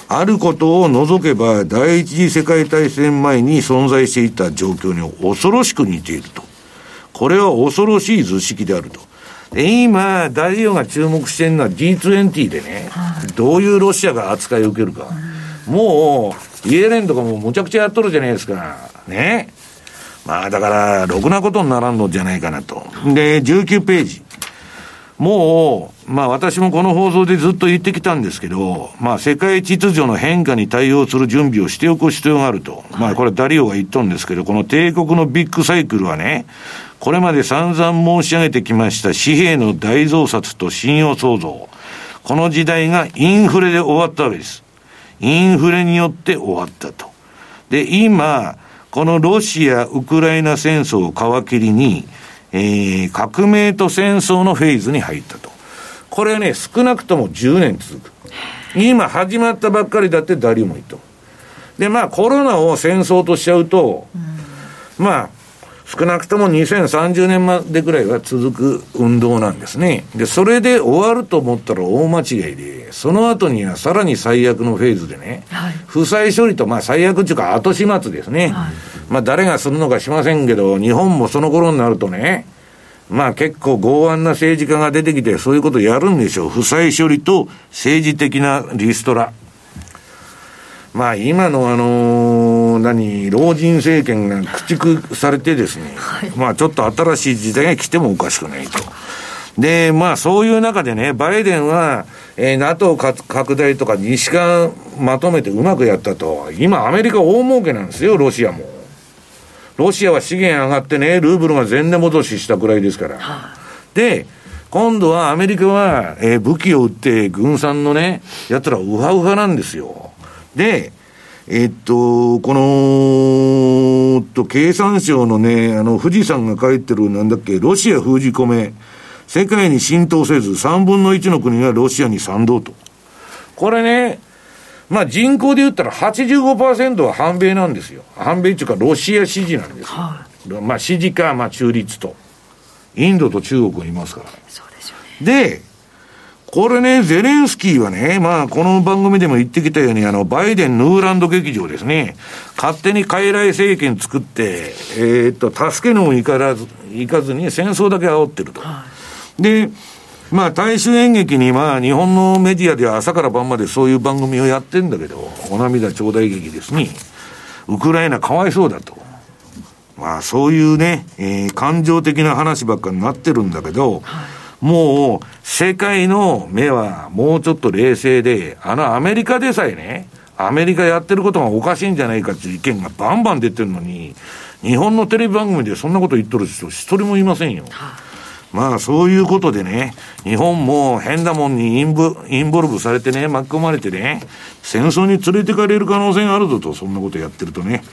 あることを除けば、第一次世界大戦前に存在していた状況に恐ろしく似ていると。これは恐ろしい図式であると。で、今、大リオが注目してるのは G20 でね、はい、どういうロシアが扱いを受けるか。うん、もう、イエレンとかもむちゃくちゃやっとるじゃないですか。ね。まあ、だから、ろくなことにならんのじゃないかなと。で、19ページ。もう、まあ私もこの放送でずっと言ってきたんですけど、まあ世界秩序の変化に対応する準備をしておく必要があると。まあこれダリオが言っとるんですけど、この帝国のビッグサイクルはね、これまで散々申し上げてきました紙幣の大増刷と信用創造。この時代がインフレで終わったわけです。インフレによって終わったと。で、今、このロシア・ウクライナ戦争を皮切りに、えー、革命と戦争のフェーズに入ったと。これはね、少なくとも10年続く。今始まったばっかりだって誰も言っと。で、まあコロナを戦争としちゃうと、うん、まあ、少なくとも2030年までぐらいは続く運動なんですね。で、それで終わると思ったら大間違いで、その後にはさらに最悪のフェーズでね、はい、負債処理と、まあ最悪っていうか後始末ですね。はいまあ誰がするのかしませんけど、日本もその頃になるとね、まあ結構剛腕な政治家が出てきてそういうことやるんでしょう。負債処理と政治的なリストラ。まあ今のあのー、何、老人政権が駆逐されてですね、はい、まあちょっと新しい時代が来てもおかしくないと。で、まあそういう中でね、バイデンは、えー、NATO 拡大とか西側まとめてうまくやったと。今アメリカ大儲けなんですよ、ロシアも。ロシアは資源上がってね、ルーブルが全値戻ししたくらいですから。はあ、で、今度はアメリカは、えー、武器を撃って軍産のね、やつらウハウハなんですよ。で、えっと、この、と、経産省のね、あの、富士山が書いてる、なんだっけ、ロシア封じ込め、世界に浸透せず、3分の1の国がロシアに賛同と。これね、まあ人口で言ったら85%は反米なんですよ。反米っていうかロシア支持なんですよ。はまあ支持か、まあ中立と。インドと中国いますから。そうでね。で、これね、ゼレンスキーはね、まあ、この番組でも言ってきたように、あの、バイデン・ヌーランド劇場ですね、勝手に傀儡政権作って、えー、っと、助けのもいからず、いかずに戦争だけ煽ってると。はい、で、まあ、大衆演劇に、まあ、日本のメディアでは朝から晩までそういう番組をやってんだけど、お涙頂戴劇ですね。ウクライナかわいそうだと。まあ、そういうね、えー、感情的な話ばっかになってるんだけど、もう、世界の目はもうちょっと冷静で、あのアメリカでさえね、アメリカやってることがおかしいんじゃないかっていう意見がバンバン出てるのに、日本のテレビ番組でそんなこと言っとる人一人もいませんよ。はあまあそういうことでね、日本も変なもんにインブインボルブされてね、巻き込まれてね、戦争に連れてかれる可能性があるぞと、そんなことやってるとね。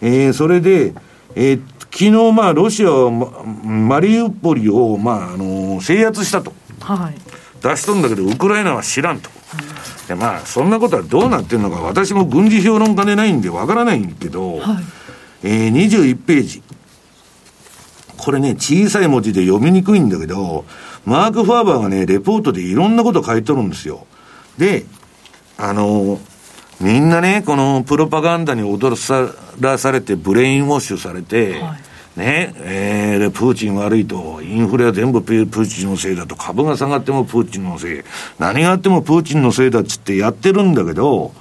えー、それで、えー、昨日まあロシアはマリウポリを、まああのー、制圧したと。はい。出しとんだけど、ウクライナは知らんと。でまあ、そんなことはどうなってるのか、私も軍事評論家でないんでわからないんけど、はい、えー、21ページ。これね、小さい文字で読みにくいんだけど、マーク・ファーバーがね、レポートでいろんなこと書いとるんですよ。で、あの、みんなね、このプロパガンダに踊らされて、ブレインウォッシュされて、はい、ね、えー、プーチン悪いと、インフレは全部プーチンのせいだと、株が下がってもプーチンのせい、何があってもプーチンのせいだっつってやってるんだけど、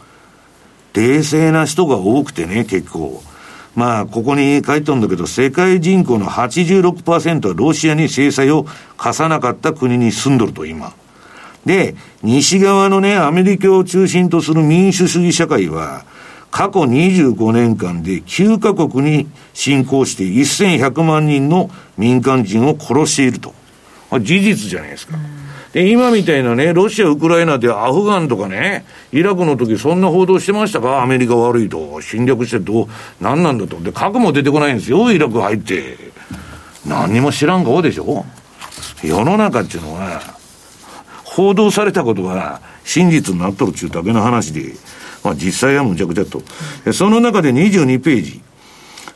冷静な人が多くてね、結構。まあ、ここに書いてあるんだけど、世界人口の86%はロシアに制裁を課さなかった国に住んどると、今。で、西側のね、アメリカを中心とする民主主義社会は、過去25年間で9カ国に侵攻して1100万人の民間人を殺していると。事実じゃないですか。で、今みたいなね、ロシア、ウクライナでアフガンとかね、イラクの時そんな報道してましたか？アメリカ悪いと。侵略してどう、何なんだと。で、核も出てこないんですよ、イラク入って。何にも知らん顔でしょ世の中っていうのは、報道されたことが真実になっとるっていうだけの話で、まあ実際はむちゃくちゃと。その中で22ページ。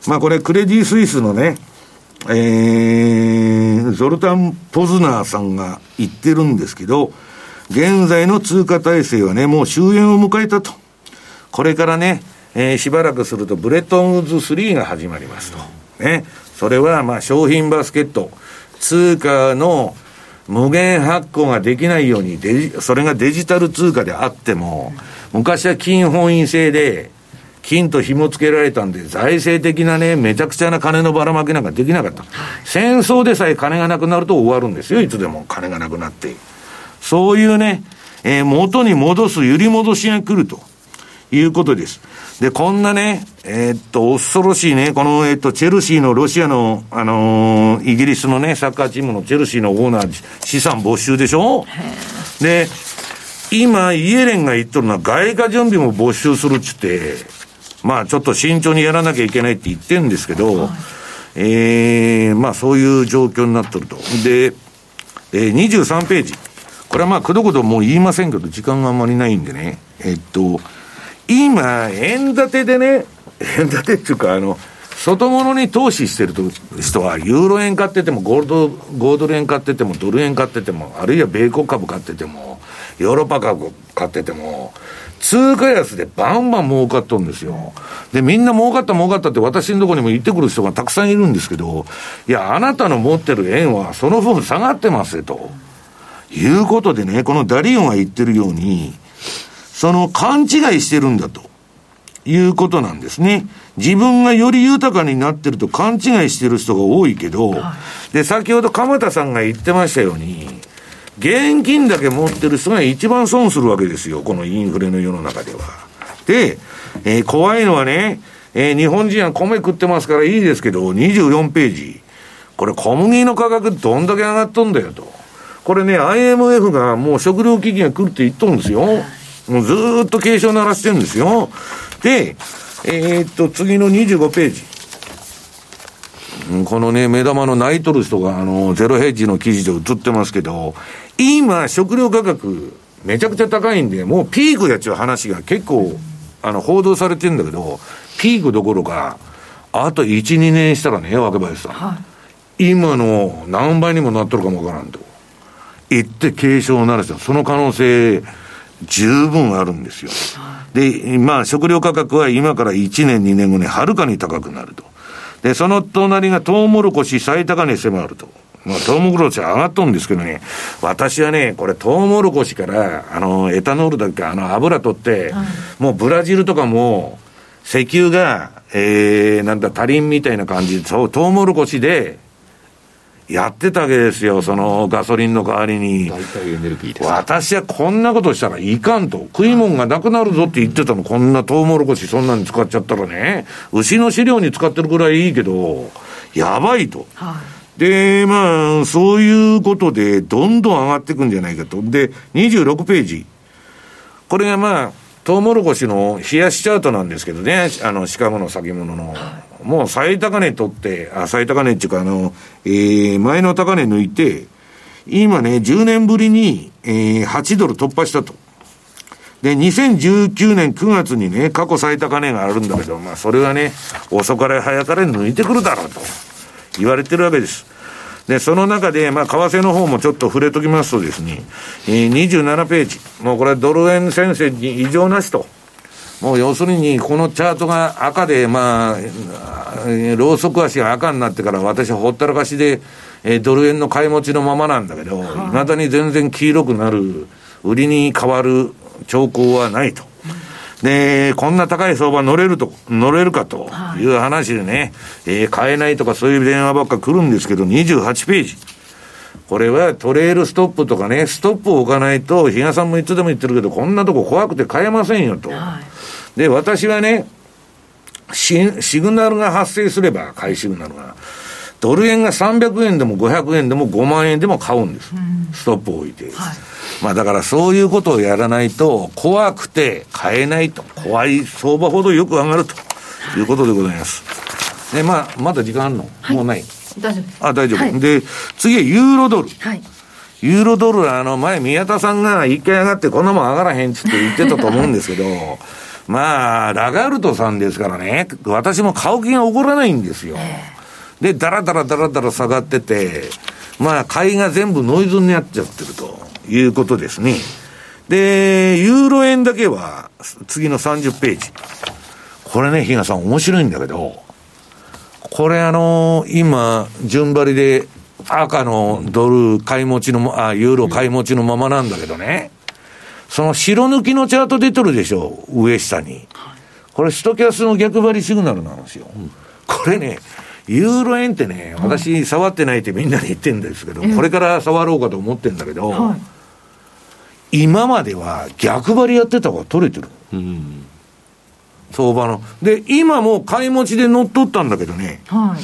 まあこれクレディ・スイスのね、えー、ゾルタン・ポズナーさんが言ってるんですけど、現在の通貨体制はね、もう終焉を迎えたと。これからね、えー、しばらくするとブレトンウッズ3が始まりますと。ね。それはまあ商品バスケット、通貨の無限発行ができないようにデジ、それがデジタル通貨であっても、昔は金本位制で、金と紐付けられたんで、財政的なね、めちゃくちゃな金のばらまきなんかできなかった。戦争でさえ金がなくなると終わるんですよ、いつでも金がなくなって。そういうね、えー、元に戻す、揺り戻しが来るということです。で、こんなね、えー、っと、恐ろしいね、この、えー、っと、チェルシーのロシアの、あのー、イギリスのね、サッカーチームのチェルシーのオーナー、資産没収でしょ？で、今、イエレンが言っとるのは、外貨準備も没収するっつって、まあ、ちょっと慎重にやらなきゃいけないって言ってるんですけど、はい、ええー、まあ、そういう状況になっとると。で、えー、23ページ。これはまあ、くどくどもう言いませんけど、時間があんまりないんでね。えっと、今、円建てでね、(laughs) 円建てっていうか、あの、外物に投資してる人は、ユーロ円買ってても、ゴールド、5ドル円買ってても、ドル円買ってても、あるいは米国株買ってても、ヨーロッパ株買ってても、通貨安でバンバン儲かっとるんですよ。で、みんな儲かった儲かったって私のところにも言ってくる人がたくさんいるんですけど、いや、あなたの持ってる円はその分下がってますよと。いうことでね、このダリオンが言ってるように、その勘違いしてるんだと。いうことなんですね。自分がより豊かになってると勘違いしてる人が多いけど、で、先ほど鎌田さんが言ってましたように、現金だけ持ってる人が一番損するわけですよ。このインフレの世の中では。で、えー、怖いのはね、えー、日本人は米食ってますからいいですけど、24ページ。これ小麦の価格どんだけ上がっとんだよと。これね、IMF がもう食料危機が来るって言っとるんですよ。もうずっと警鐘鳴らしてるんですよ。で、えー、っと、次の25ページ。このね、目玉の泣いとる人が、あの、ゼロヘッジの記事で映ってますけど、今、食料価格、めちゃくちゃ高いんで、もうピークやっちゅう話が結構、あの、報道されてるんだけど、ピークどころか、あと1、2年したらね、若林さん。はい、今の何倍にもなっとるかもわからんと。言って警鐘を鳴らした。その可能性、十分あるんですよ。で、まあ、食料価格は今から1年、2年後にはるかに高くなると。で、その隣がトウモロコシ最高値迫ると。まあ、トウモロコシ上がっとんですけどね、私はね、これトウモロコシから、あの、エタノールだっけ、あの、油取って、はい、もうブラジルとかも、石油が、えー、なんだ、足りんみたいな感じで、そう、トウモロコシで、やってたわけですよ、そのガソリンの代わりに。代替エネルギーです私はこんなことしたらいかんと。食い物がなくなるぞって言ってたの、こんなトウモロコシそんなに使っちゃったらね、牛の飼料に使ってるぐらいいいけど、やばいと。はい、で、まあ、そういうことで、どんどん上がっていくんじゃないかと。で、26ページ。これがまあ、トウモロコシの冷やしチャートなんですけどね、あの、シカゴの先物の。もう最高値取って、あ、最高値っていうか、あの、えー、前の高値抜いて、今ね、10年ぶりに、えー、8ドル突破したと。で、2019年9月にね、過去最高値があるんだけど、まあ、それはね、遅かれ早かれ抜いてくるだろうと言われてるわけです。で、その中で、まあ、為替の方もちょっと触れときますとですね、えー、27ページ。もうこれドル円先生に異常なしと。もう要するに、このチャートが赤で、まあ、ローソク足が赤になってから私はほったらかしで、えー、ドル円の買い持ちのままなんだけど、いまだに全然黄色くなる、売りに変わる兆候はないと。で、こんな高い相場乗れると、乗れるかという話でね、はい、えー、買えないとかそういう電話ばっか来るんですけど、28ページ。これはトレールストップとかね、ストップを置かないと、比嘉さんもいつでも言ってるけど、こんなとこ怖くて買えませんよと。はいで、私はね、シシグナルが発生すれば、買いシグナルが。ドル円が300円でも500円でも5万円でも買うんです。うん、ストップを置いて。はい、まあだからそういうことをやらないと、怖くて買えないと。怖い相場ほどよく上がるということでございます。で、まあ、まだ時間あるの、はい、もうない？大丈夫です。あ、大丈夫。はい、で、次はユーロドル。はい。ユーロドルあの、前宮田さんが一回上がってこんなもん上がらへんって言ってたと思うんですけど、(laughs) まあ、ラガルトさんですからね、私も買う気が起こらないんですよ。で、だらだらだらだら下がってて、まあ、買いが全部ノイズになっちゃってるということですね。で、ユーロ円だけは、次の30ページ。これね、比嘉さん面白いんだけど、これあのー、今、順張りで赤のドル買い持ちの、あ、ユーロ買い持ちのままなんだけどね。その白抜きのチャート出てるでしょ、上下に。これ、ストキャスの逆張りシグナルなんですよ。これね、ユーロ円ってね、私、触ってないってみんなに言ってるんですけど、これから触ろうかと思ってるんだけど、今までは逆張りやってた方が取れてる。相場の。で、今も買い持ちで乗っ取ったんだけどね、はい、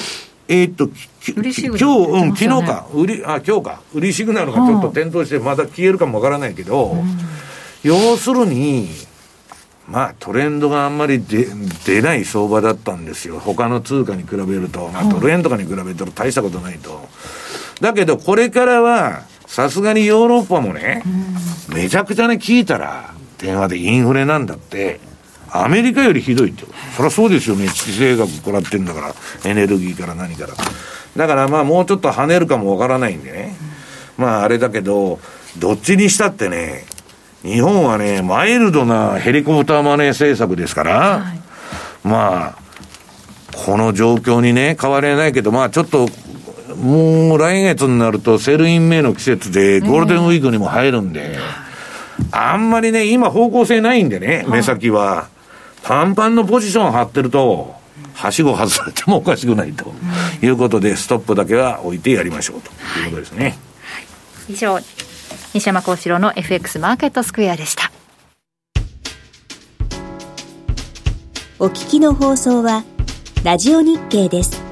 えー、っと、今日、うん、昨日か、売り、あ、今日か、売りシグナルがちょっと点灯して、まだ消えるかもわからないけど、うん。要するに、まあトレンドがあんまり出出ない相場だったんですよ。他の通貨に比べると、まあドル円とかに比べると大したことないと。だけどこれからは、さすがにヨーロッパもね、めちゃくちゃね聞いたら、電話でインフレなんだって、アメリカよりひどいって。そりゃそうですよね。地政学食らってんだから、エネルギーから何から。だからまあもうちょっと跳ねるかもわからないんでね。まああれだけど、どっちにしたってね、日本はね、マイルドなヘリコプターマネー政策ですから、はい、まあ、この状況にね、変わりないけど、まあちょっと、もう来月になると sell in May の季節でゴールデンウィークにも入るんで、あんまりね、今方向性ないんでね、目先は。パンパンのポジション張ってると、はしご外されてもおかしくないということで、ストップだけは置いてやりましょうということですね。はい、以上西山孝四郎の FX マーケットスクエアでした。お聞きの放送はラジオ日経です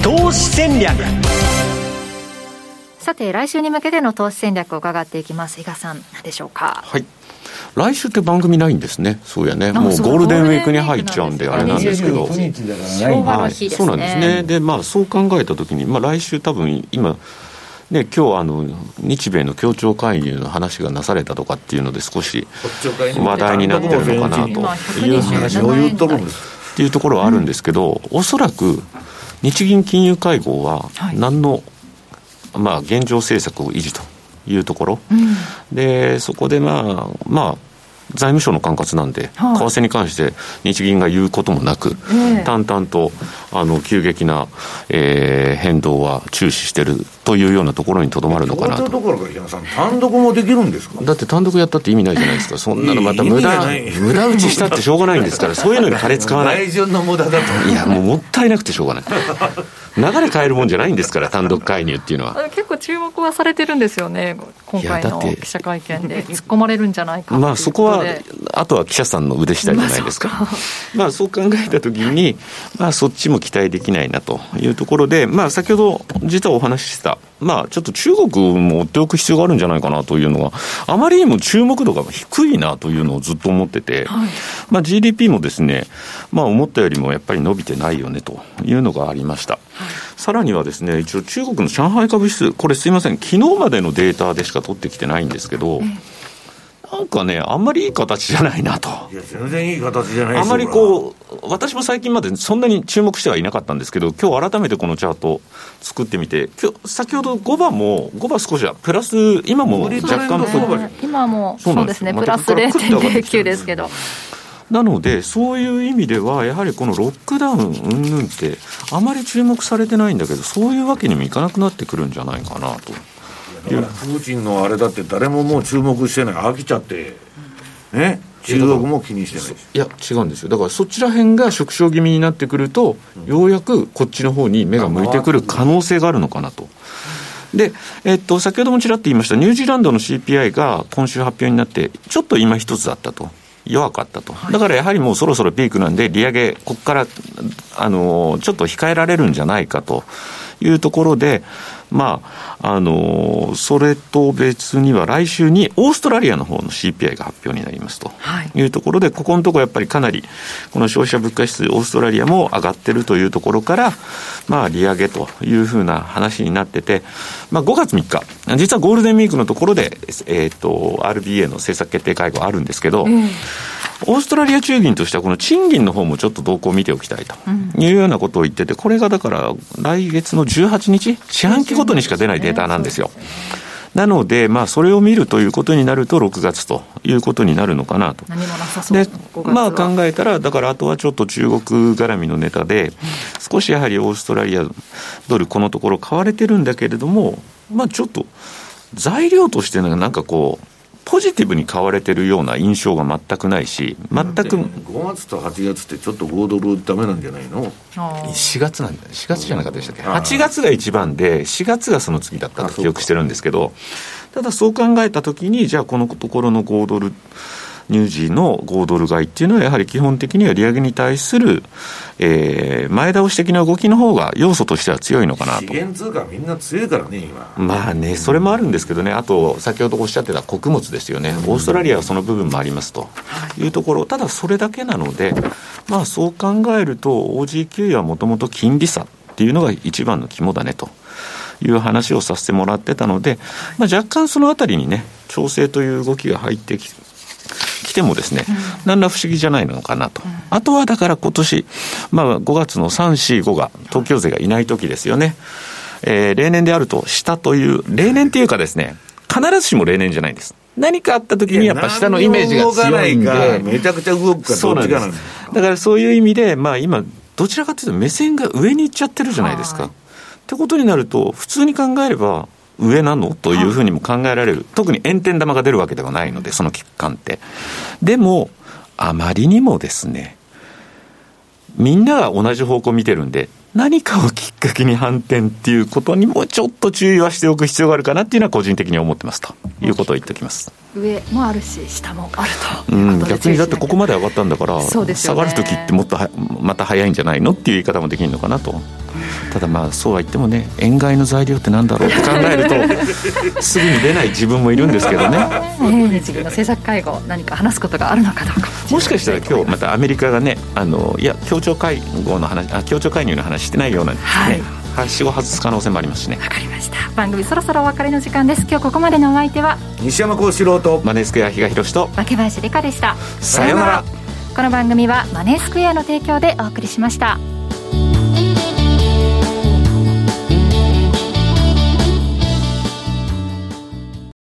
投資戦略。さて来週に向けての投資戦略を伺っていきます。伊賀さん何でしょうか？はい。来週って番組ないんですね、そうやね、もうゴールデンウィークに入っちゃうんで、あれなんですけど、はい、そうなんですね、で、まあ、そう考えたときに、まあ、来週、多分今、ね、今日あの日米の協調会議の話がなされたとかっていうので、少し話題になってるのかなという話を言うとっていうところはあるんですけど、おそらく日銀金融会合は何の、まあ、現状政策を維持というところ、うん、でそこでまあまあ財務省の管轄なんで、はい、為替に関して日銀が言うこともなく、えー、淡々とあの急激な、えー、変動は注視してるというようなところにとどまるのかなと。どころか、さん、単独もできるんですか？だって単独やったって意味ないじゃないですか、そんなのまた無駄、無駄打ちしたってしょうがないんですから、(laughs) そういうのに金使わない。の無駄だと。いや、もうもったいなくてしょうがない。流れ変えるもんじゃないんですから、単独介入っていうのは。結構注目はされてるんですよね、今回の記者会見で、突っ込まれるんじゃないかまあそこは、あとは記者さんの腕次第じゃないですか。まあ、まあそう考えたときに、まあそっちも期待できないなというところで、まあ先ほど実はお話しした、まあちょっと中国も追っておく必要があるんじゃないかなというのが、あまりにも注目度が低いなというのをずっと思ってて、はい、まあ GDP もですね、まあ思ったよりもやっぱり伸びてないよねというのがありました。はい。さらにはですね、一応中国の上海株指数、これすみません、昨日までのデータでしか取ってきてないんですけど、なんかね、あんまりいい形じゃないなと。いや、全然いい形じゃないあんまりこう、私も最近までそんなに注目してはいなかったんですけど、今日改めてこのチャート作ってみて、今日先ほど5番も、5番少しはプラス、今も若干、今もそうですね、プラス0.09ですけど。なので、そういう意味では、やはりこのロックダウンうんぬんって、あまり注目されてないんだけど、そういうわけにもいかなくなってくるんじゃないかなと。プーチンのあれだって、誰ももう注目してない、飽きちゃって、ね、中国も気にしてない。いや、違うんですよ、だからそちら辺が縮小気味になってくると、ようやくこっちの方に目が向いてくる可能性があるのかなと。で、えっと、先ほどもちらっと言いました、ニュージーランドの CPI が今週発表になって、ちょっと今一つだったと。弱かったと、だからやはりもうそろそろピークなんで、利上げ、ここからあのちょっと控えられるんじゃないかというところで、まあ、あのそれと別には来週にオーストラリアの方の CPI が発表になりますと。い。うところで、ここのところやっぱりかなり、この消費者物価指数、オーストラリアも上がってるというところから、まあ、利上げというふうな話になってて、まあ、5月3日、実はゴールデンウィークのところで、えっ、ー、と、RBA の政策決定会合あるんですけど、うんオーストラリア中銀としては、この賃金の方もちょっと動向を見ておきたいというようなことを言ってて、これがだから来月の18日、四半期ごとにしか出ないデータなんですよ。なので、まあ、それを見るということになると、6月ということになるのかなと。何もなさそうで、まあ、考えたら、だからあとはちょっと中国絡みのネタで、少しやはりオーストラリアドル、このところ買われてるんだけれども、まあ、ちょっと材料としてなんかこう、ポジティブに買われてるような印象が全くないし、全く5月と8月ってちょっと5ドルダメなんじゃないの ?4 月なんだ、4月じゃなかったでしたっけ、8月が一番で、4月がその次だったと記憶してるんですけど、ただそう考えたときに、じゃあこのところの5ドル、ニュージーの5ドル買いっていうのは、やはり基本的には利上げに対する、えー、前倒し的な動きの方が要素としては強いのかなと。資源通貨みんな強いからね、今。まあね、それもあるんですけどね、あと、先ほどおっしゃってた穀物ですよね、オーストラリアはその部分もありますというところ、ただそれだけなので、まあそう考えると、OG はもともと金利差っていうのが一番の肝だねと。いう話をさせてもらってたので、まあ、若干そのあたりにね、調整という動きが入ってき来てもですね、何ら不思議じゃないのかなと。あとはだから今年、まあ5月の3、4、5が東京勢がいない時ですよね。えー、例年であると下という、例年っていうかですね、必ずしも例年じゃないんです。何かあった時にやっぱ下のイメージが強いんで。めちゃくちゃ動くかどっちかなんです。だからそういう意味で、まあ今、どちらかというと目線が上に行っちゃってるじゃないですか。ってことになると、普通に考えれば、上なの？というふうにも考えられる、特に炎天玉が出るわけではないので、その期間って。でも、あまりにもですね、みんなが同じ方向を見てるんで、何かをきっかけに反転っていうことにもちょっと注意はしておく必要があるかなっていうのは個人的に思ってますと。いうことを言っておきます。上もあるし下もあると。うん、逆にだってここまで上がったんだから、ね、下がる時ってもっとまた早いんじゃないの？っていう言い方もできるのかなと。ただまあそうは言ってもね塩害の材料ってなんだろうって考えると (laughs) すぐに出ない自分もいるんですけどね。(laughs) 日銀の政策会合何か話すことがあるのかどうかもしかしたら今日またアメリカがねあのいや協調会合の話あ協調介入の話してないようなんですね、はい。話を外す可能性もありますしね。わかりました。番組そろそろお別れの時間です。今日ここまでのお相手は西山幸四郎とマネースクエア比嘉宏と若林理香でした。さようなら。この番組はマネースクエアの提供でお送りしました